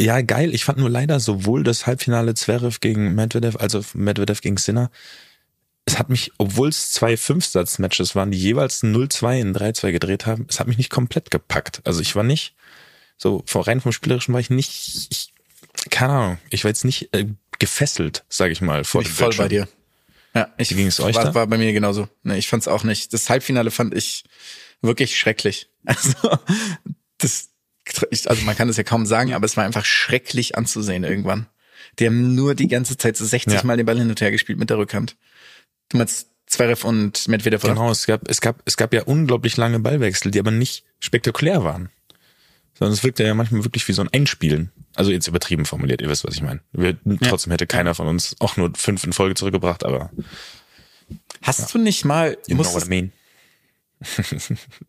Ja, geil. Ich fand nur leider sowohl das Halbfinale Zverev gegen Medvedev als auch Medvedev gegen Sinner. Es hat mich, obwohl es zwei Fünfsatz-Matches waren, die jeweils 0-2 in 3-2 gedreht haben, es hat mich nicht komplett gepackt. Also ich war nicht, so vor rein vom Spielerischen war ich nicht, ich, keine Ahnung, ich war jetzt nicht äh, gefesselt, sage ich mal, vor ich dem voll Bildschirm. bei dir. Ja, ich Wie ging's euch war, da? war bei mir genauso. Ne, ich fand's auch nicht. Das Halbfinale fand ich wirklich schrecklich. Also das, also man kann das ja kaum sagen, aber es war einfach schrecklich anzusehen irgendwann. Die haben nur die ganze Zeit so 60 Ja. Mal den Ball hin und her gespielt mit der Rückhand. Du meinst Zverev und Medvedev, oder? Genau, es gab, es gab, es gab ja unglaublich lange Ballwechsel, die aber nicht spektakulär waren. Sondern es wirkte ja manchmal wirklich wie so ein Einspielen. Also jetzt übertrieben formuliert, ihr wisst, was ich meine. Wir, Trotzdem hätte keiner von uns auch nur fünf in Folge zurückgebracht, aber Hast du nicht mal, you know what I mean.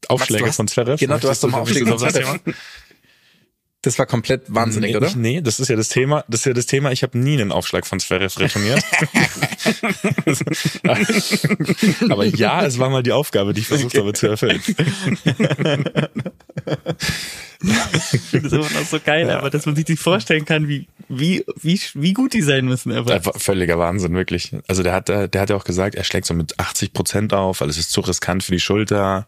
Aufschläge hast- von Zverev. Genau, du hast doch mal Aufschläge von Zverev. Das war komplett wahnsinnig, nee, oder? Ich, nee, das ist ja das Thema. Das ist ja das Thema. Ich habe nie einen Aufschlag von Zverev retourniert. aber ja, es war mal die Aufgabe, die ich versucht habe zu erfüllen. Ich finde das immer noch so geil, aber dass man sich nicht vorstellen kann, wie, wie, wie, wie gut die sein müssen. Aber Einfach völliger Wahnsinn, wirklich. Also der hat, der hat ja auch gesagt, er schlägt so mit 80 Prozent auf, weil es ist zu riskant für die Schulter,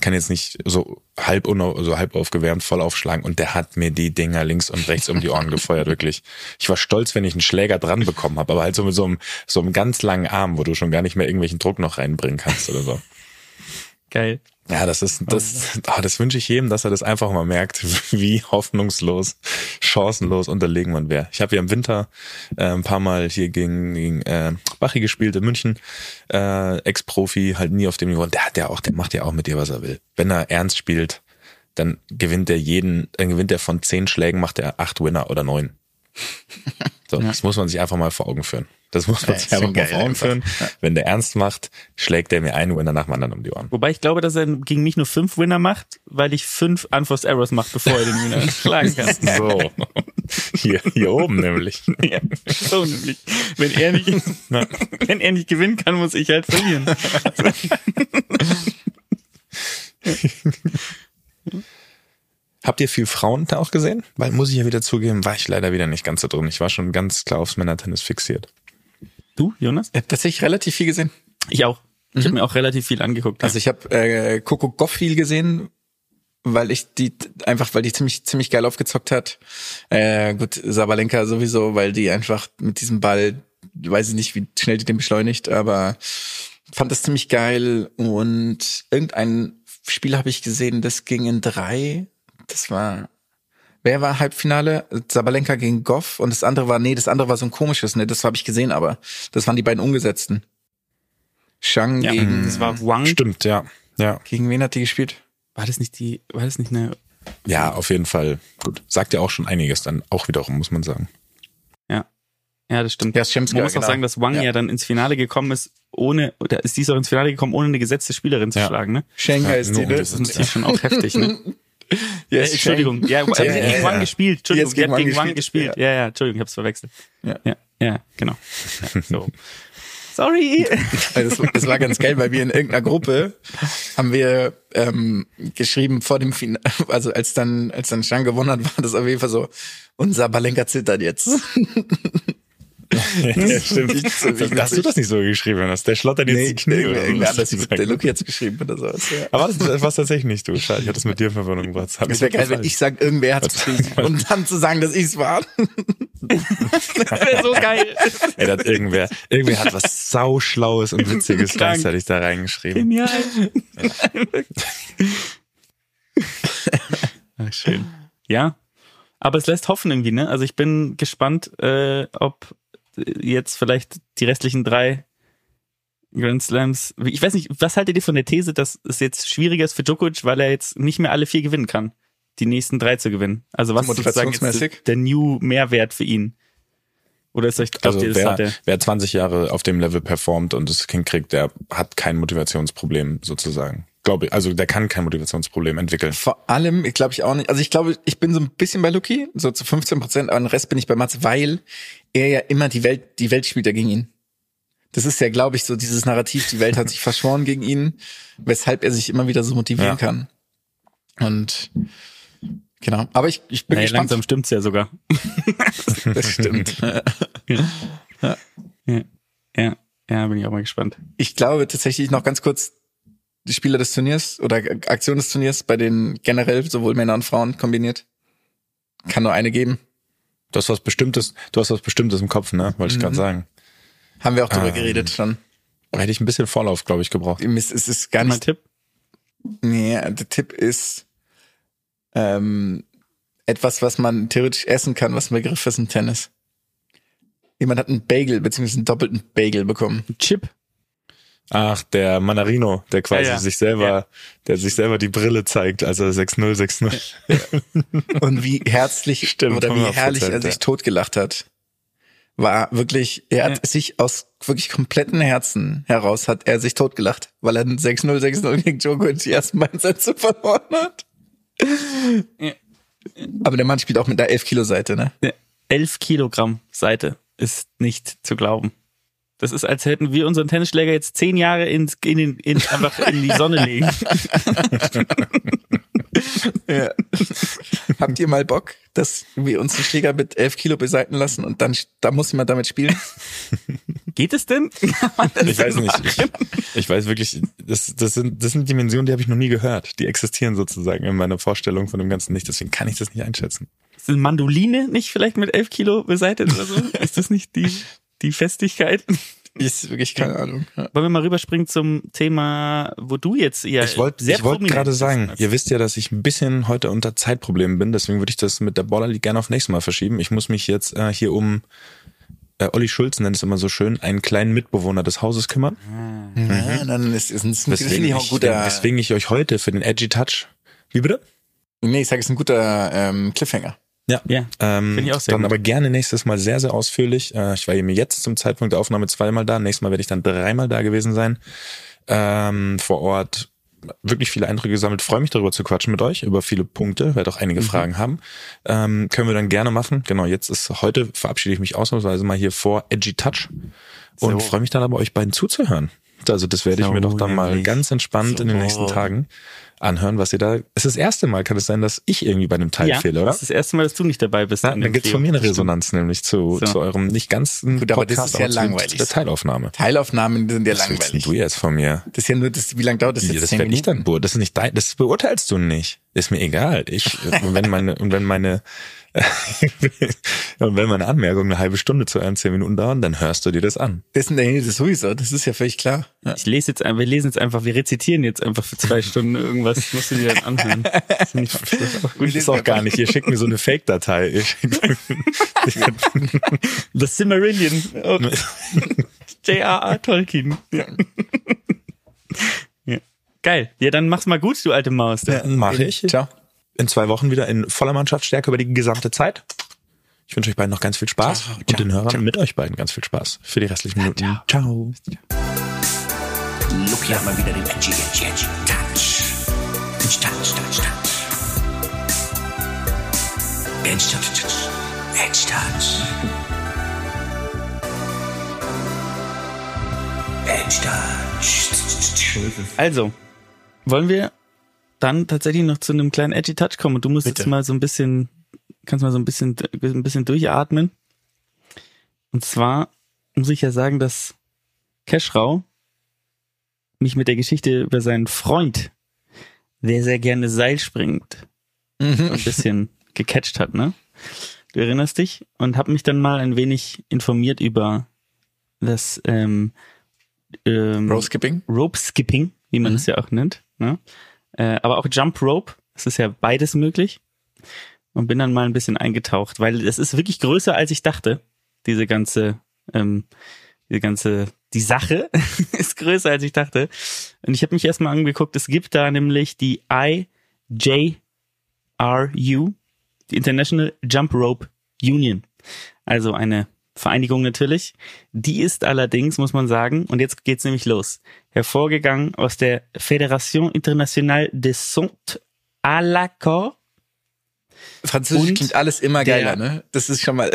kann jetzt nicht so halb, unau- so halb aufgewärmt voll aufschlagen und der hat mir die Dinger links und rechts um die Ohren gefeuert, wirklich. Ich war stolz, wenn ich einen Schläger dran bekommen habe, aber halt so mit so einem, so einem ganz langen Arm, wo du schon gar nicht mehr irgendwelchen Druck noch reinbringen kannst oder so. Geil. Ja, das ist, das, ah, das wünsche ich jedem, dass er das einfach mal merkt, wie hoffnungslos, chancenlos unterlegen man wäre. Ich habe ja im Winter äh, ein paar Mal hier gegen, gegen äh, Bachi gespielt in München, äh, Ex-Profi, halt nie auf dem Niveau. Und Der hat ja auch, der macht ja auch mit dir, was er will. Wenn er ernst spielt, dann gewinnt er jeden, dann gewinnt er von zehn Schlägen, macht er acht Winner oder neun. So, das muss man sich einfach mal vor Augen führen. Das muss man Ja, sich einfach mal vor Augen einfach. führen. Wenn der ernst macht, schlägt er mir einen Winner nach dem anderen um die Ohren. Wobei ich glaube, dass er gegen mich nur fünf Winner macht, weil ich fünf Unforced Errors mache, bevor er den Winner schlagen kann. So. Hier, hier oben nämlich. Ja, so nämlich. Wenn er nicht, wenn er nicht gewinnen kann, muss ich halt verlieren. Habt ihr viel Frauen da auch gesehen? Weil, muss ich ja wieder zugeben, war ich leider wieder nicht ganz so drin. Ich war schon ganz klar aufs Männertennis fixiert. Du, Jonas? Ich habe tatsächlich relativ viel gesehen. Ich auch. Ich habe mir auch relativ viel angeguckt. Also ich habe äh, Coco Goff viel gesehen, weil ich die einfach, weil die ziemlich ziemlich geil aufgezockt hat. Äh, gut, Sabalenka sowieso, weil die einfach mit diesem Ball, weiß ich nicht, wie schnell die den beschleunigt, aber fand das ziemlich geil und irgendein Spiel habe ich gesehen, das ging in drei. Das war Wer war Halbfinale? Sabalenka gegen Goff und das andere war, nee, das andere war so ein komisches, ne, das habe ich gesehen, aber das waren die beiden umgesetzten. Shang ja, gegen, das war Wang. Stimmt, ja. Ja. gegen wen hat die gespielt? War das nicht die, war das nicht eine, Ja, auf jeden Fall. Gut. Sagt ja auch schon einiges dann auch wiederum, muss man sagen. ja. Ja, das stimmt. Ja, Schemska, Man muss auch genau. sagen, dass Wang ja. Ja. dann ins Finale gekommen ist, ohne, oder ist dies auch ins Finale gekommen, ohne eine gesetzte Spielerin zu Ja. schlagen, ne? Shanghai Ja, ist die, ne? das- Das ist natürlich schon auch heftig, ne? Ja, Äh, Entschuldigung, ja, Ja, sie ja, gegen ja. Wang gespielt, Entschuldigung, hat gegen gegen Wang gespielt, gespielt. Ja, ja, Entschuldigung, ich hab's verwechselt. Ja. ja, ja genau. Ja, so. Sorry. Also das, das war ganz geil, weil wir in irgendeiner Gruppe haben wir ähm, geschrieben vor dem Finale, also als dann als dann Shang gewonnen hat, war das auf jeden Fall so, unser Balenka zittert jetzt. Ja, stimmt. Hast du das nicht so geschrieben, Jonas? Der schlottert jetzt die Knie. irgendwer, oder anders, der Luki hat's geschrieben oder sowas. Ja. Aber das, das war tatsächlich nicht du. Schade, ich hatte es mit dir in Verbindung gebracht. Das hat Es mich wäre geil, wenn ich sage, irgendwer hat's geschrieben und dann zu sagen, dass ich's war. Das wäre so geil. Ey, da hat irgendwer, irgendwer hat was sauschlaues und witziges Krank. gleichzeitig da reingeschrieben. Genial. Ach, schön. Ja. Aber es lässt hoffen irgendwie, ne? Also ich bin gespannt, äh, ob jetzt vielleicht die restlichen drei Grand Slams. Ich weiß nicht, was haltet ihr von der These, dass es jetzt schwieriger ist für Djokovic, weil er jetzt nicht mehr alle vier gewinnen kann, die nächsten drei zu gewinnen? Also was ist sozusagen jetzt der New Mehrwert für ihn? Oder ist euch, Also ihr, wer, er? wer 20 Jahre auf dem Level performt und es hinkriegt, der hat kein Motivationsproblem sozusagen. Glaube ich, also der kann kein Motivationsproblem entwickeln. Vor allem, ich glaube ich auch nicht. Also ich glaube, ich bin so ein bisschen bei Luki, so zu 15 Prozent, aber den Rest bin ich bei Mats, weil er ja immer die Welt, die Welt spielt ja gegen ihn. Das ist ja, glaube ich, so dieses Narrativ, die Welt hat sich verschworen gegen ihn, weshalb er sich immer wieder so motivieren Ja. kann. Und genau. Aber ich, ich bin Naja, gespannt. langsam stimmt's ja sogar. Das stimmt. Ja, ja, ja, bin ich auch mal gespannt. Ich glaube tatsächlich noch ganz kurz, die Spieler des Turniers oder Aktion des Turniers bei den generell sowohl Männer und Frauen kombiniert. Kann nur eine geben. Du hast was Bestimmtes, du hast was Bestimmtes im Kopf, ne? Wollte ich gerade sagen. Haben wir auch drüber Ähm. geredet schon. Da hätte ich ein bisschen Vorlauf, glaube ich, gebraucht. Es ist, es ist gar Mein nicht. Tipp? Nee, der Tipp ist ähm, etwas, was man theoretisch essen kann, was ein Begriff ist im Tennis. Jemand hat einen Bagel, beziehungsweise einen doppelten Bagel bekommen. Chip. Ach, der Manarino, der quasi Ja, ja. sich selber, Ja. der sich selber die Brille zeigt, als er 6-0, 6-0. Und wie herzlich Stimmt, oder wie 100%, herrlich er sich totgelacht hat. War wirklich, er hat Ja. sich aus wirklich kompletten Herzen heraus hat er sich totgelacht, weil er einen 6-0, 6-0 gegen Djokovic die ersten beiden Sätze verloren hat. Ja. Aber der Mann spielt auch mit einer 11 Kilo Seite, ne? 11 Kilogramm Seite ist nicht zu glauben. Das ist, als hätten wir unseren Tennisschläger jetzt zehn Jahre ins, in, den, in, einfach in die Sonne legen. Ja. Habt ihr mal Bock, dass wir uns den Schläger mit 11 Kilo beseiten lassen und dann da muss jemand damit spielen? Geht es denn? Man Ich weiß nicht. Ich, ich weiß wirklich, das, das, sind, das sind Dimensionen, die habe ich noch nie gehört. Die existieren sozusagen in meiner Vorstellung von dem Ganzen nicht. Deswegen kann ich das nicht einschätzen. Ist eine Mandoline nicht vielleicht mit 11 Kilo beseitigt oder so? Ist das nicht die, die Festigkeit? Ist wirklich keine Ahnung. Ja. Wollen wir mal rüberspringen zum Thema, wo du jetzt eher Ich wollte sehr ich wollte prominent gerade sagen, ihr wisst ja, dass ich ein bisschen heute unter Zeitproblemen bin, deswegen würde ich das mit der Baller League gerne auf nächstes Mal verschieben. Ich muss mich jetzt äh, hier um äh, Olli Schulz nennt es immer so schön, einen kleinen Mitbewohner des Hauses kümmern. Ja, dann ist, ist, ist, das finde ich ein guter. weswegen ich euch heute für den Edgy Touch. Wie bitte? Nee, ich sage, es ist ein guter ähm, Cliffhanger. Ja, Ja, ähm, finde ich auch sehr Dann gut. aber gerne nächstes Mal sehr, sehr ausführlich. Äh, ich war eben jetzt zum Zeitpunkt der Aufnahme zweimal da. Nächstes Mal werde ich dann dreimal da gewesen sein. Ähm, vor Ort wirklich viele Eindrücke gesammelt. Freue mich darüber zu quatschen mit euch, über viele Punkte. Werde auch Mhm. einige Fragen haben. Ähm, können wir dann gerne machen. Genau, jetzt ist heute verabschiede ich mich ausnahmsweise mal hier vor Edgy Touch und So. freue mich dann aber euch beiden zuzuhören. Also das werde ich So mir doch dann mal ganz entspannt in den So. nächsten Tagen anhören, was ihr da. Es ist das erste Mal, kann es sein, dass ich irgendwie bei einem Teil ja, fehle, oder? das ist das erste Mal, dass du nicht dabei bist. Na, dann gibt's von mir eine Stimmt. Resonanz nämlich zu, So. zu eurem nicht ganzen Gut, aber das ist ja langweilig. Der Teilaufnahme. Teilaufnahmen sind ja Was langweilig. du jetzt von mir? Das ist ja nur, das, wie lange dauert das Ja, jetzt? das Zehn werde ich dann. Das ist nicht dein, das beurteilst du nicht. Ist mir egal. Ich, und wenn meine, und wenn meine, und wenn meine Anmerkungen eine halbe Stunde zu einem zehn Minuten dauern, dann hörst du dir das an. Das ist nee, das sowieso, das ist ja völlig klar. Ja. Ich lese jetzt, ein- wir lesen jetzt einfach, wir rezitieren jetzt einfach für zwei Stunden irgendwas, musst du dir dann anhören. Das ich, das ist auch. Ist gar nicht. Ihr schickt mir so eine Fake-Datei. The Cimmerillion. Oh. J.R.R. Tolkien. Ja. ja. Geil. Ja, dann mach's mal gut, du alte Maus. Ja, Mache ich. Ciao. In zwei Wochen wieder in voller Mannschaftsstärke über die gesamte Zeit. Ich wünsche euch beiden noch ganz viel Spaß Ciao, und ciao, den Hörern ciao. mit euch beiden ganz viel Spaß für die restlichen Minuten. Ciao. Lucky hat mal wieder den Edgy, Edgy, Edgy Touch. Edgy Touch, Touch, Touch. Edgy Touch, Touch. Edgy Touch. Edgy Touch. Also, wollen wir dann tatsächlich noch zu einem kleinen Edgy Touch kommen und du musst Bitte. jetzt mal so ein bisschen, kannst mal so ein bisschen, ein bisschen durchatmen. Und zwar muss ich ja sagen, dass Keschrau mich mit der Geschichte über seinen Freund, der sehr gerne Seil springt, so ein bisschen gecatcht hat, ne? Du erinnerst dich? Und habe mich dann mal ein wenig informiert über das ähm, ähm, Row Skipping. Rope Skipping, wie man es ja auch nennt. Ne? Äh, aber auch Jump Rope, es ist ja beides möglich. Und bin dann mal ein bisschen eingetaucht, weil es ist wirklich größer, als ich dachte. Diese ganze, ähm, diese ganze, die Sache ist größer, als ich dachte. Und ich habe mich erstmal angeguckt, es gibt da nämlich die IJRU, die International Jump Rope Union. Also eine Vereinigung natürlich. Die ist allerdings, muss man sagen, und jetzt geht's nämlich los, hervorgegangen aus der Fédération Internationale des Sautes à la Corde. Französisch Und klingt alles immer geiler, der- ne? Das ist schon mal.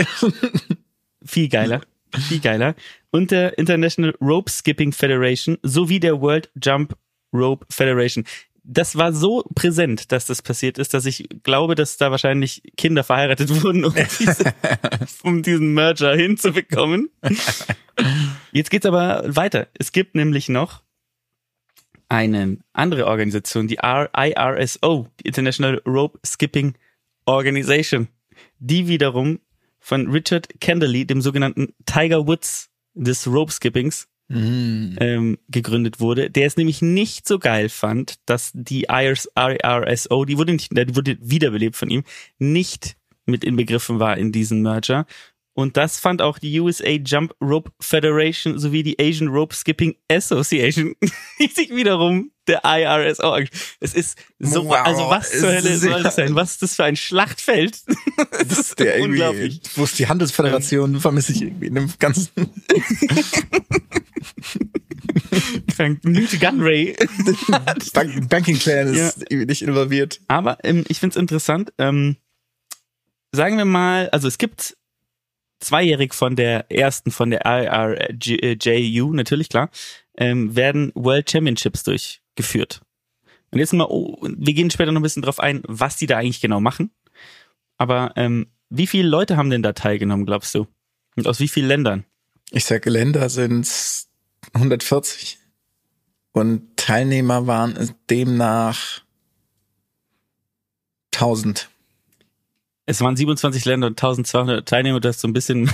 Viel geiler. Viel geiler. Und der International Rope Skipping Federation sowie der World Jump Rope Federation. Das war so präsent, dass das passiert ist, dass ich glaube, dass da wahrscheinlich Kinder verheiratet wurden, um, diese, um diesen Merger hinzubekommen. Jetzt geht's aber weiter. Es gibt nämlich noch eine andere Organisation, die IRSO, die International Rope Skipping Organization, die wiederum von Richard Kenderly, dem sogenannten Tiger Woods des Rope Skippings, ähm, gegründet wurde, der es nämlich nicht so geil fand, dass die IRS, IRSO, die wurde nicht, die wurde wiederbelebt von ihm, nicht mit inbegriffen war in diesen Merger. Und das fand auch die USA Jump Rope Federation sowie die Asian Rope Skipping Association, die sich wiederum der IRSO. ange- Es ist so, Wow, also was zur es Hölle soll das sein? Was ist das für ein Schlachtfeld? Das ist Der unglaublich. wo ist die Handelsföderation, vermisse ich irgendwie in dem ganzen. Krank. Newt Gunray. Bank Banking Clan ist irgendwie nicht involviert. Aber ähm, ich find's interessant. Ähm, sagen wir mal, also es gibt zweijährig von der ersten, von der IRJU, natürlich klar, ähm, werden World Championships durchgeführt. Und jetzt mal, oh, wir gehen später noch ein bisschen drauf ein, was die da eigentlich genau machen. Aber ähm, wie viele Leute haben denn da teilgenommen, glaubst du? Und aus wie vielen Ländern? Ich sag, Länder sind 140. Und Teilnehmer waren demnach 1000. Es waren 27 Länder und 1200 Teilnehmer, das ist so ein bisschen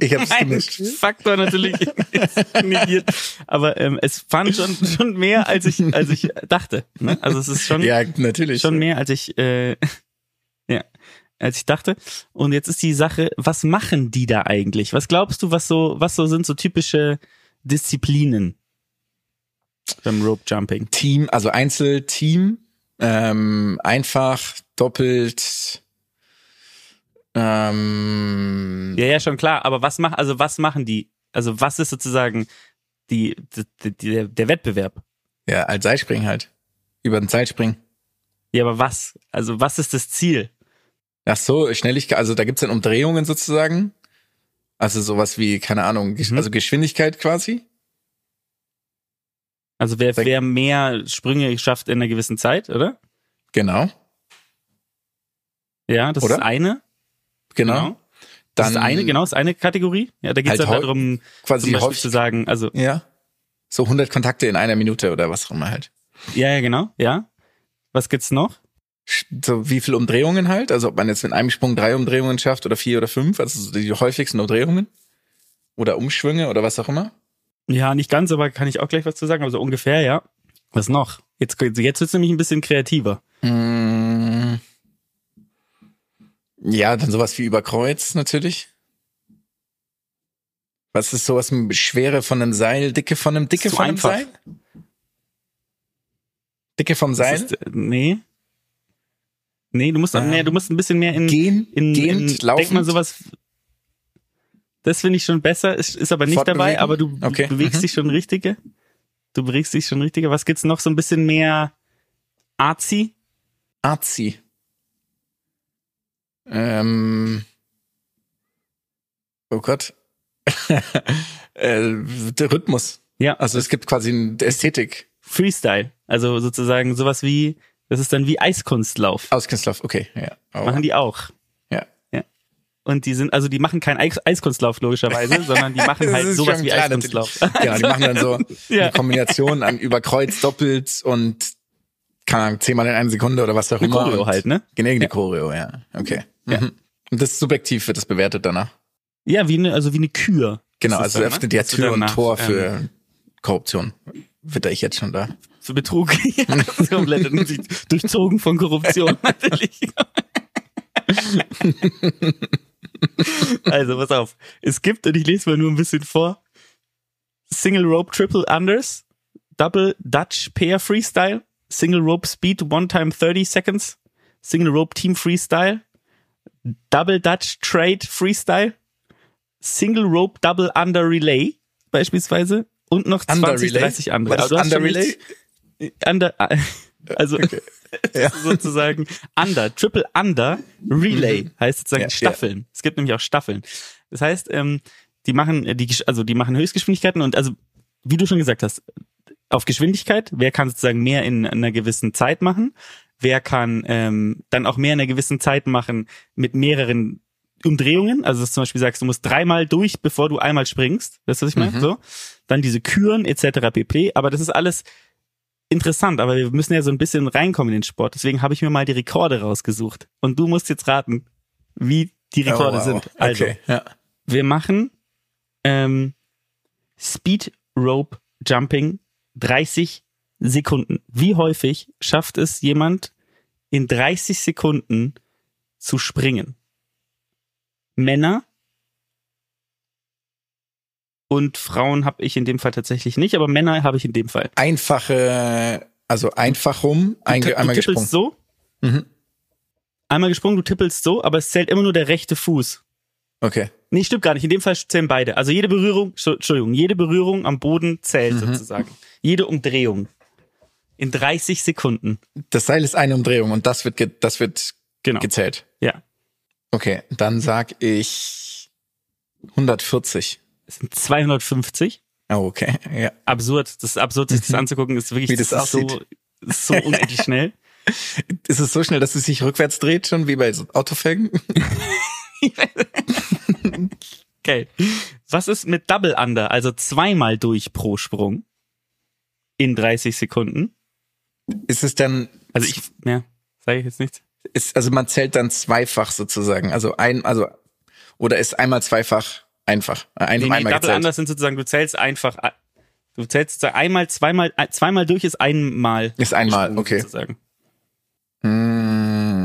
Ich hab's gemischt. Faktor natürlich negiert. Aber ähm, es fand schon schon mehr als ich als ich dachte. Ne? Also es ist schon Ja, natürlich. schon mehr als ich äh, ja als ich dachte. Und jetzt ist die Sache, was machen die da eigentlich? Was glaubst du, was so was so sind so typische Disziplinen beim Rope Jumping? Team, also Einzel, Team, ähm, einfach, doppelt, Ähm, Ja, ja, schon klar. Aber was machen, also was machen die? Also was ist sozusagen die, die, die der, Wettbewerb? ja, als Seilspringen halt. Über den Seilspringen. Ja, aber was? Also was ist das Ziel? Ach so, Schnelligkeit, also da gibt's dann Umdrehungen sozusagen. Also sowas wie, keine Ahnung, Mhm. also Geschwindigkeit quasi. Also wer, wer mehr Sprünge schafft in einer gewissen Zeit, oder? Genau, Ja, das Oder? ist eine. Genau. Das Dann ist eine, genau, ist eine Kategorie. Ja, da geht es Halt halt darum, quasi häufig- zu sagen, also, Ja. So 100 Kontakte in einer Minute oder was auch immer halt. ja, ja, genau, ja. Was gibt's noch? So wie viel Umdrehungen halt? Also ob man jetzt mit einem Sprung drei Umdrehungen schafft oder vier oder fünf, also so die häufigsten Umdrehungen. Oder Umschwünge oder was auch immer. Ja, nicht ganz, aber kann ich auch gleich was zu sagen, aber so ungefähr, ja. Was noch? Jetzt, jetzt wird's nämlich ein bisschen kreativer. Mm. Ja, dann sowas wie Überkreuz natürlich. Was ist sowas mit Schwere von einem Seil, Dicke von einem Dicke von einem einfach. Seil? Dicke vom Seil? Ist, äh, nee. Nee, du musst, Ähm, nee, du musst ein bisschen mehr in, Gehen, in, gehend, in laufend. denk mal sowas. Das finde ich schon besser, ist, ist aber nicht dabei, aber du, Okay, bewegst mhm. dich schon richtige. Du bewegst dich schon richtige. Was gibt's noch so ein bisschen mehr artsy? Arzi. Ähm. Oh Gott. äh, der Rhythmus. Ja, Also es gibt quasi eine Ästhetik. Freestyle. Also sozusagen sowas wie, das ist dann wie Eiskunstlauf. Auskünstlauf, okay, ja. Oh, Machen die auch. ja. Und die sind, also die machen keinen Eis Eiskunstlauf logischerweise, sondern die machen halt sowas wie klar, Eiskunstlauf. Genau, die machen dann so Ja. eine Kombination an Überkreuz, doppelt und keine Ahnung, zehnmal in einer Sekunde oder was auch Eine immer. Choreo halt, ne? Genau, die Choreo, ja. Okay. Ja. Mhm. Und das ist subjektiv wird das bewertet danach. Ja, wie eine, also wie eine Kür. Genau, also dann, ne? öffnet ja Dass du Tür und Tor ähm, für Korruption. Witter ich jetzt schon da. Für Betrug. ja, komplett durchzogen von Korruption, natürlich. also, pass auf. Es gibt, und ich lese mal nur ein bisschen vor, Single Rope Triple Unders, Double Dutch Pair Freestyle, Single Rope Speed One Time 30 Seconds, Single Rope Team Freestyle, Double Dutch Trade Freestyle, Single Rope Double Under Relay beispielsweise und noch 20, Under Relay? 30 andere. War Also Under Relay? nichts- Under, also sozusagen Under, Triple Under Relay heißt sozusagen Ja, ja. Staffeln. Es gibt nämlich auch Staffeln. Das heißt, ähm, die machen äh, die also die machen Höchstgeschwindigkeiten und also wie du schon gesagt hast, auf Geschwindigkeit, wer kann sozusagen mehr in einer gewissen Zeit machen, wer kann ähm, dann auch mehr in einer gewissen Zeit machen mit mehreren Umdrehungen, also dass du zum Beispiel sagst, du musst dreimal durch, bevor du einmal springst, weißt du, was ich meine? So. Dann diese Küren etc. pp. Aber das ist alles interessant, aber wir müssen ja so ein bisschen reinkommen in den Sport. Deswegen habe ich mir mal die Rekorde rausgesucht. Und du musst jetzt raten, wie die Rekorde Oh, wow. sind. Also, Okay, ja. wir machen ähm, Speed Rope Jumping 30 Sekunden. Wie häufig schafft es jemand in 30 Sekunden zu springen? Männer und Frauen habe ich in dem Fall tatsächlich nicht, aber Männer habe ich in dem Fall. Einfache, also einfach rum, Du, einge, tipp- einmal du tippelst gesprungen. so, Mhm. einmal gesprungen, du tippelst so, aber es zählt immer nur der rechte Fuß. Okay. Nee, stimmt gar nicht. In dem Fall zählen beide. Also jede Berührung, Entschu- Entschuldigung, jede Berührung am Boden zählt Mhm. sozusagen. Jede Umdrehung. In 30 Sekunden. Das Seil ist eine Umdrehung und das wird, das wird Genau. gezählt. Ja. Okay, dann sag ich 140. Es sind 250. Oh, okay, ja. Absurd. Das ist absurd, sich das anzugucken. Ist wirklich Mhm. Wie das ist so, aussieht. ist so unendlich schnell. Ist es so schnell, dass es sich rückwärts dreht, schon wie bei so Geil. Was ist mit Double Under? Also zweimal durch pro Sprung. In 30 Sekunden. Ist es dann, Also ich, ja, sage ich jetzt nichts. ist, also man zählt dann zweifach sozusagen. Also ein, also, oder ist einmal zweifach einfach. äh, Ein, Nee, nee, einmal Double gezählt. Under sind sozusagen, du zählst einfach, du zählst einmal, zweimal, ein- zweimal durch ist einmal. Ist einmal, gesprungen, okay. Sozusagen.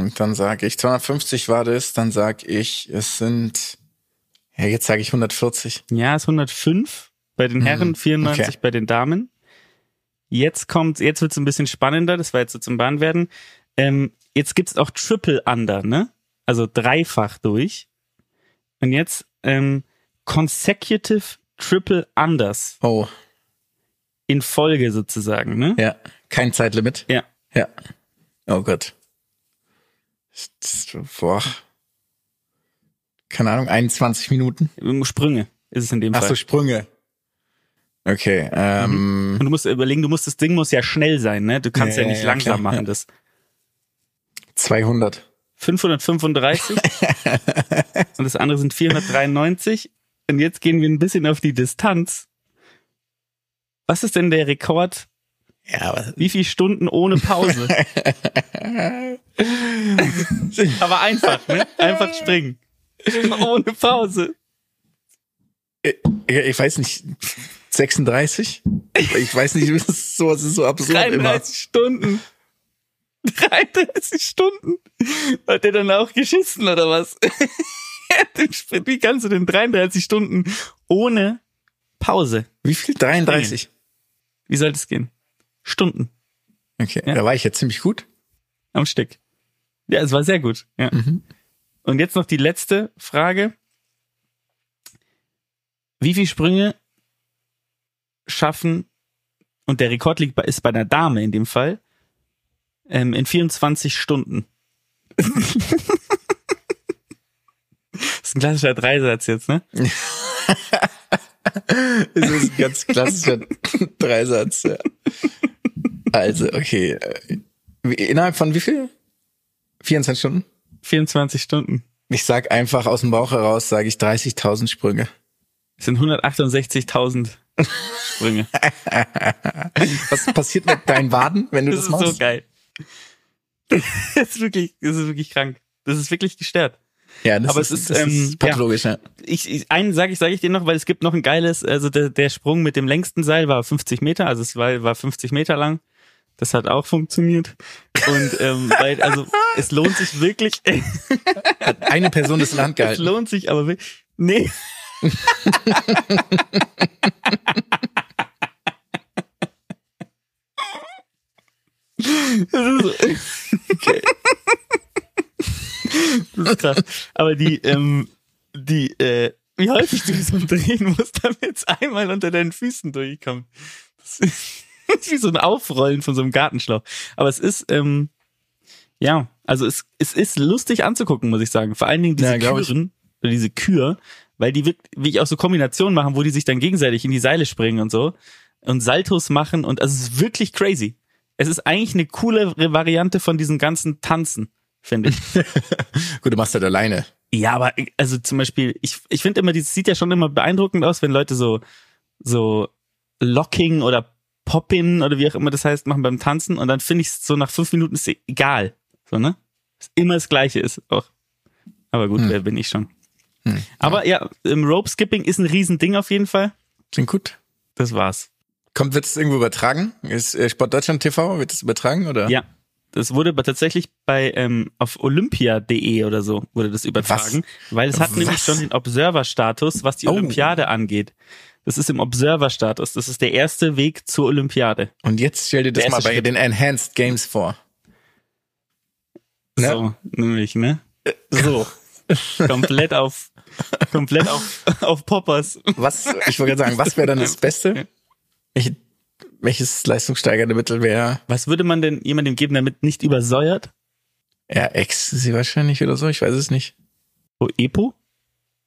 Hm, dann sage ich 250 war das, dann sag ich, es sind, ja, jetzt sage ich 140. Ja, ist 105 bei den Herren, 94 Mhm. okay. bei den Damen. Jetzt kommt, jetzt wird's ein bisschen spannender, das war jetzt so zum Bahnwerden. Ähm, jetzt gibt's auch Triple Under, ne? also dreifach durch. Und jetzt ähm, consecutive Triple Unders Oh, in Folge sozusagen, ne? ja. Kein Zeitlimit. Ja. Ja. Oh Gott. Boah. Keine Ahnung, 21 Minuten. Sprünge ist es in dem Ach Fall. so, Sprünge. Okay, ähm, Und du musst überlegen, du musst das Ding muss ja schnell sein, ne? Du kannst ja, Ja, nicht ja, langsam klar, machen. Das 200. 535 und das andere sind 493. Und jetzt gehen wir ein bisschen auf die Distanz. Was ist denn der Rekord? Ja, aber Wie viele Stunden ohne Pause? Aber einfach, ne? Einfach springen. Ohne Pause. ich, ich weiß nicht, 36? Ich weiß nicht, das ist so, das ist so absurd immer. 33 Stunden. 33 Stunden. Hat der dann auch geschissen oder was? Wie kannst du denn 33 Stunden ohne Pause? Wie viel? 33? Wie soll das gehen? Stunden Okay, Ja. da war ich jetzt ziemlich gut. am Stück. Ja, es war sehr gut. Ja. Und jetzt noch die letzte Frage. Wie viele Sprünge schaffen, und der Rekord liegt bei, ist bei einer Dame in dem Fall, ähm, in 24 Stunden? das ist ein klassischer Dreisatz jetzt, ne? Das ist ein ganz klassischer Dreisatz. Ja. Also, okay. Innerhalb von wie viel? 24 Stunden? 24 Stunden. Ich sag einfach aus dem Bauch heraus, sage ich 30.000 Sprünge. Das sind 168.000 Sprünge. Was passiert mit deinen Waden, wenn du Das das, ist machst? so geil. Das ist wirklich, das ist wirklich krank. Das ist wirklich gestört. Ja, das Aber ist, es ist, das ähm, ist pathologisch, ja. ich, ich einen sage ich, sage ich dir noch, weil es gibt noch ein geiles, also der, der Sprung mit dem längsten Seil war 50 Meter, also es war, war 50 Meter lang. Das hat auch funktioniert. Und ähm, weil, also es lohnt sich wirklich, Hat eine Person das der Hand es gehalten. lohnt sich, aber wirklich, nee. Das ist, Okay. das ist krass. Aber die, ähm, die, äh, wie häufig du so drehen musst, damit es einmal unter deinen Füßen durchkommt. Das ist wie so ein Aufrollen von so einem Gartenschlauch. Aber es ist, ähm, ja, also es, es ist lustig anzugucken, muss ich sagen. Vor allen Dingen diese Ja. Küren, oder diese Kür, weil die wirklich, wie ich auch so Kombinationen machen, wo die sich dann gegenseitig in die Seile springen und so und Saltos machen und also es ist wirklich crazy. Es ist eigentlich eine coole Variante von diesen ganzen Tanzen, finde ich. Gut, du machst das alleine. Ja, aber also zum Beispiel, ich, ich finde immer, das sieht ja schon immer beeindruckend aus, wenn Leute so, so Locking oder Poppin oder wie auch immer das heißt, machen beim Tanzen und dann finde ich es so nach fünf Minuten ist egal. So, ne? Ist immer das Gleiche ist auch. Aber gut, wer bin ich schon. Aber ja, im Rope Skipping ist ein Riesending auf jeden Fall. Klingt gut. Das war's. Kommt, wird es irgendwo übertragen? Ist äh, Sport Deutschland TV, wird es übertragen oder? Ja. Das wurde aber tatsächlich bei ähm, auf olympia.de oder so wurde das übertragen, weil es hat Was? nämlich schon den Observer-Status, was die Oh. Olympiade angeht. Das ist im Observer-Status. Das ist der erste Weg zur Olympiade. Und jetzt stell dir das mal bei Schritt. den Enhanced Games vor. Ne? So, nämlich, ne? So. komplett auf, komplett auf, auf Poppers. Was, ich wollte gerade sagen, was wäre dann das Beste? Welche, welches leistungssteigernde Mittel wäre? Was würde man denn jemandem geben, damit nicht übersäuert? Ja, Ecstasy wahrscheinlich oder so, ich weiß es nicht. Oh, Epo?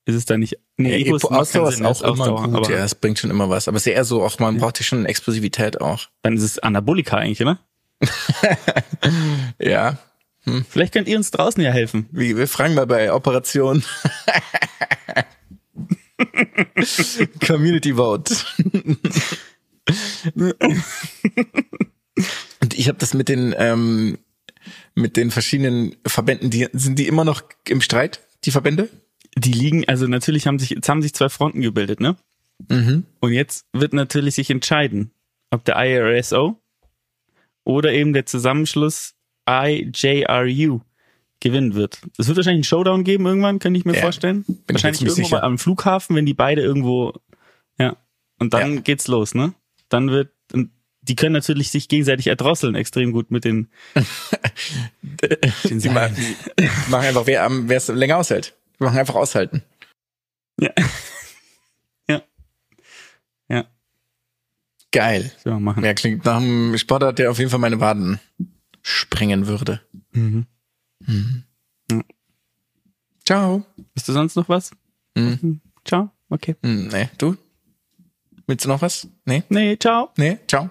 Ist es da nicht? Nee, Ja, ist- Epo, macht Ausdauer ist auch immer Ausdauer, gut, aber ja, es bringt schon immer was. Aber es ist eher so, auch man braucht ja schon Explosivität auch. Dann ist es Anabolika eigentlich, oder? Ja, Vielleicht könnt ihr uns draußen ja helfen. wie, wir fragen mal bei Operation Community Vote. Und ich habe das mit den ähm, mit den verschiedenen Verbänden, die sind die immer noch im Streit, die Verbände? Die liegen, also natürlich haben sich, jetzt haben sich zwei Fronten gebildet, ne? Mhm. Und jetzt wird natürlich sich entscheiden, ob der IRSO oder eben der Zusammenschluss IJRU gewinnen wird. Es wird wahrscheinlich einen Showdown geben irgendwann, könnte ich mir Ja, vorstellen. ich wahrscheinlich irgendwo sicher. am Flughafen, wenn die beide irgendwo, ja. Und dann Ja. geht's los, ne? Dann wird, die können natürlich sich gegenseitig erdrosseln extrem gut mit den, den Die machen, machen einfach, wer es länger aushält. Die machen einfach aushalten. Ja. ja. Ja, Geil. so machen. Ja, klingt nach einem Sportart, der auf jeden Fall meine Waden sprengen würde. Mhm. Ciao. Bist du sonst noch was? Mhm. Ciao. Okay. Hm, nee, du? Willst du noch was? Nee? Nee, ciao. Nee? Ciao.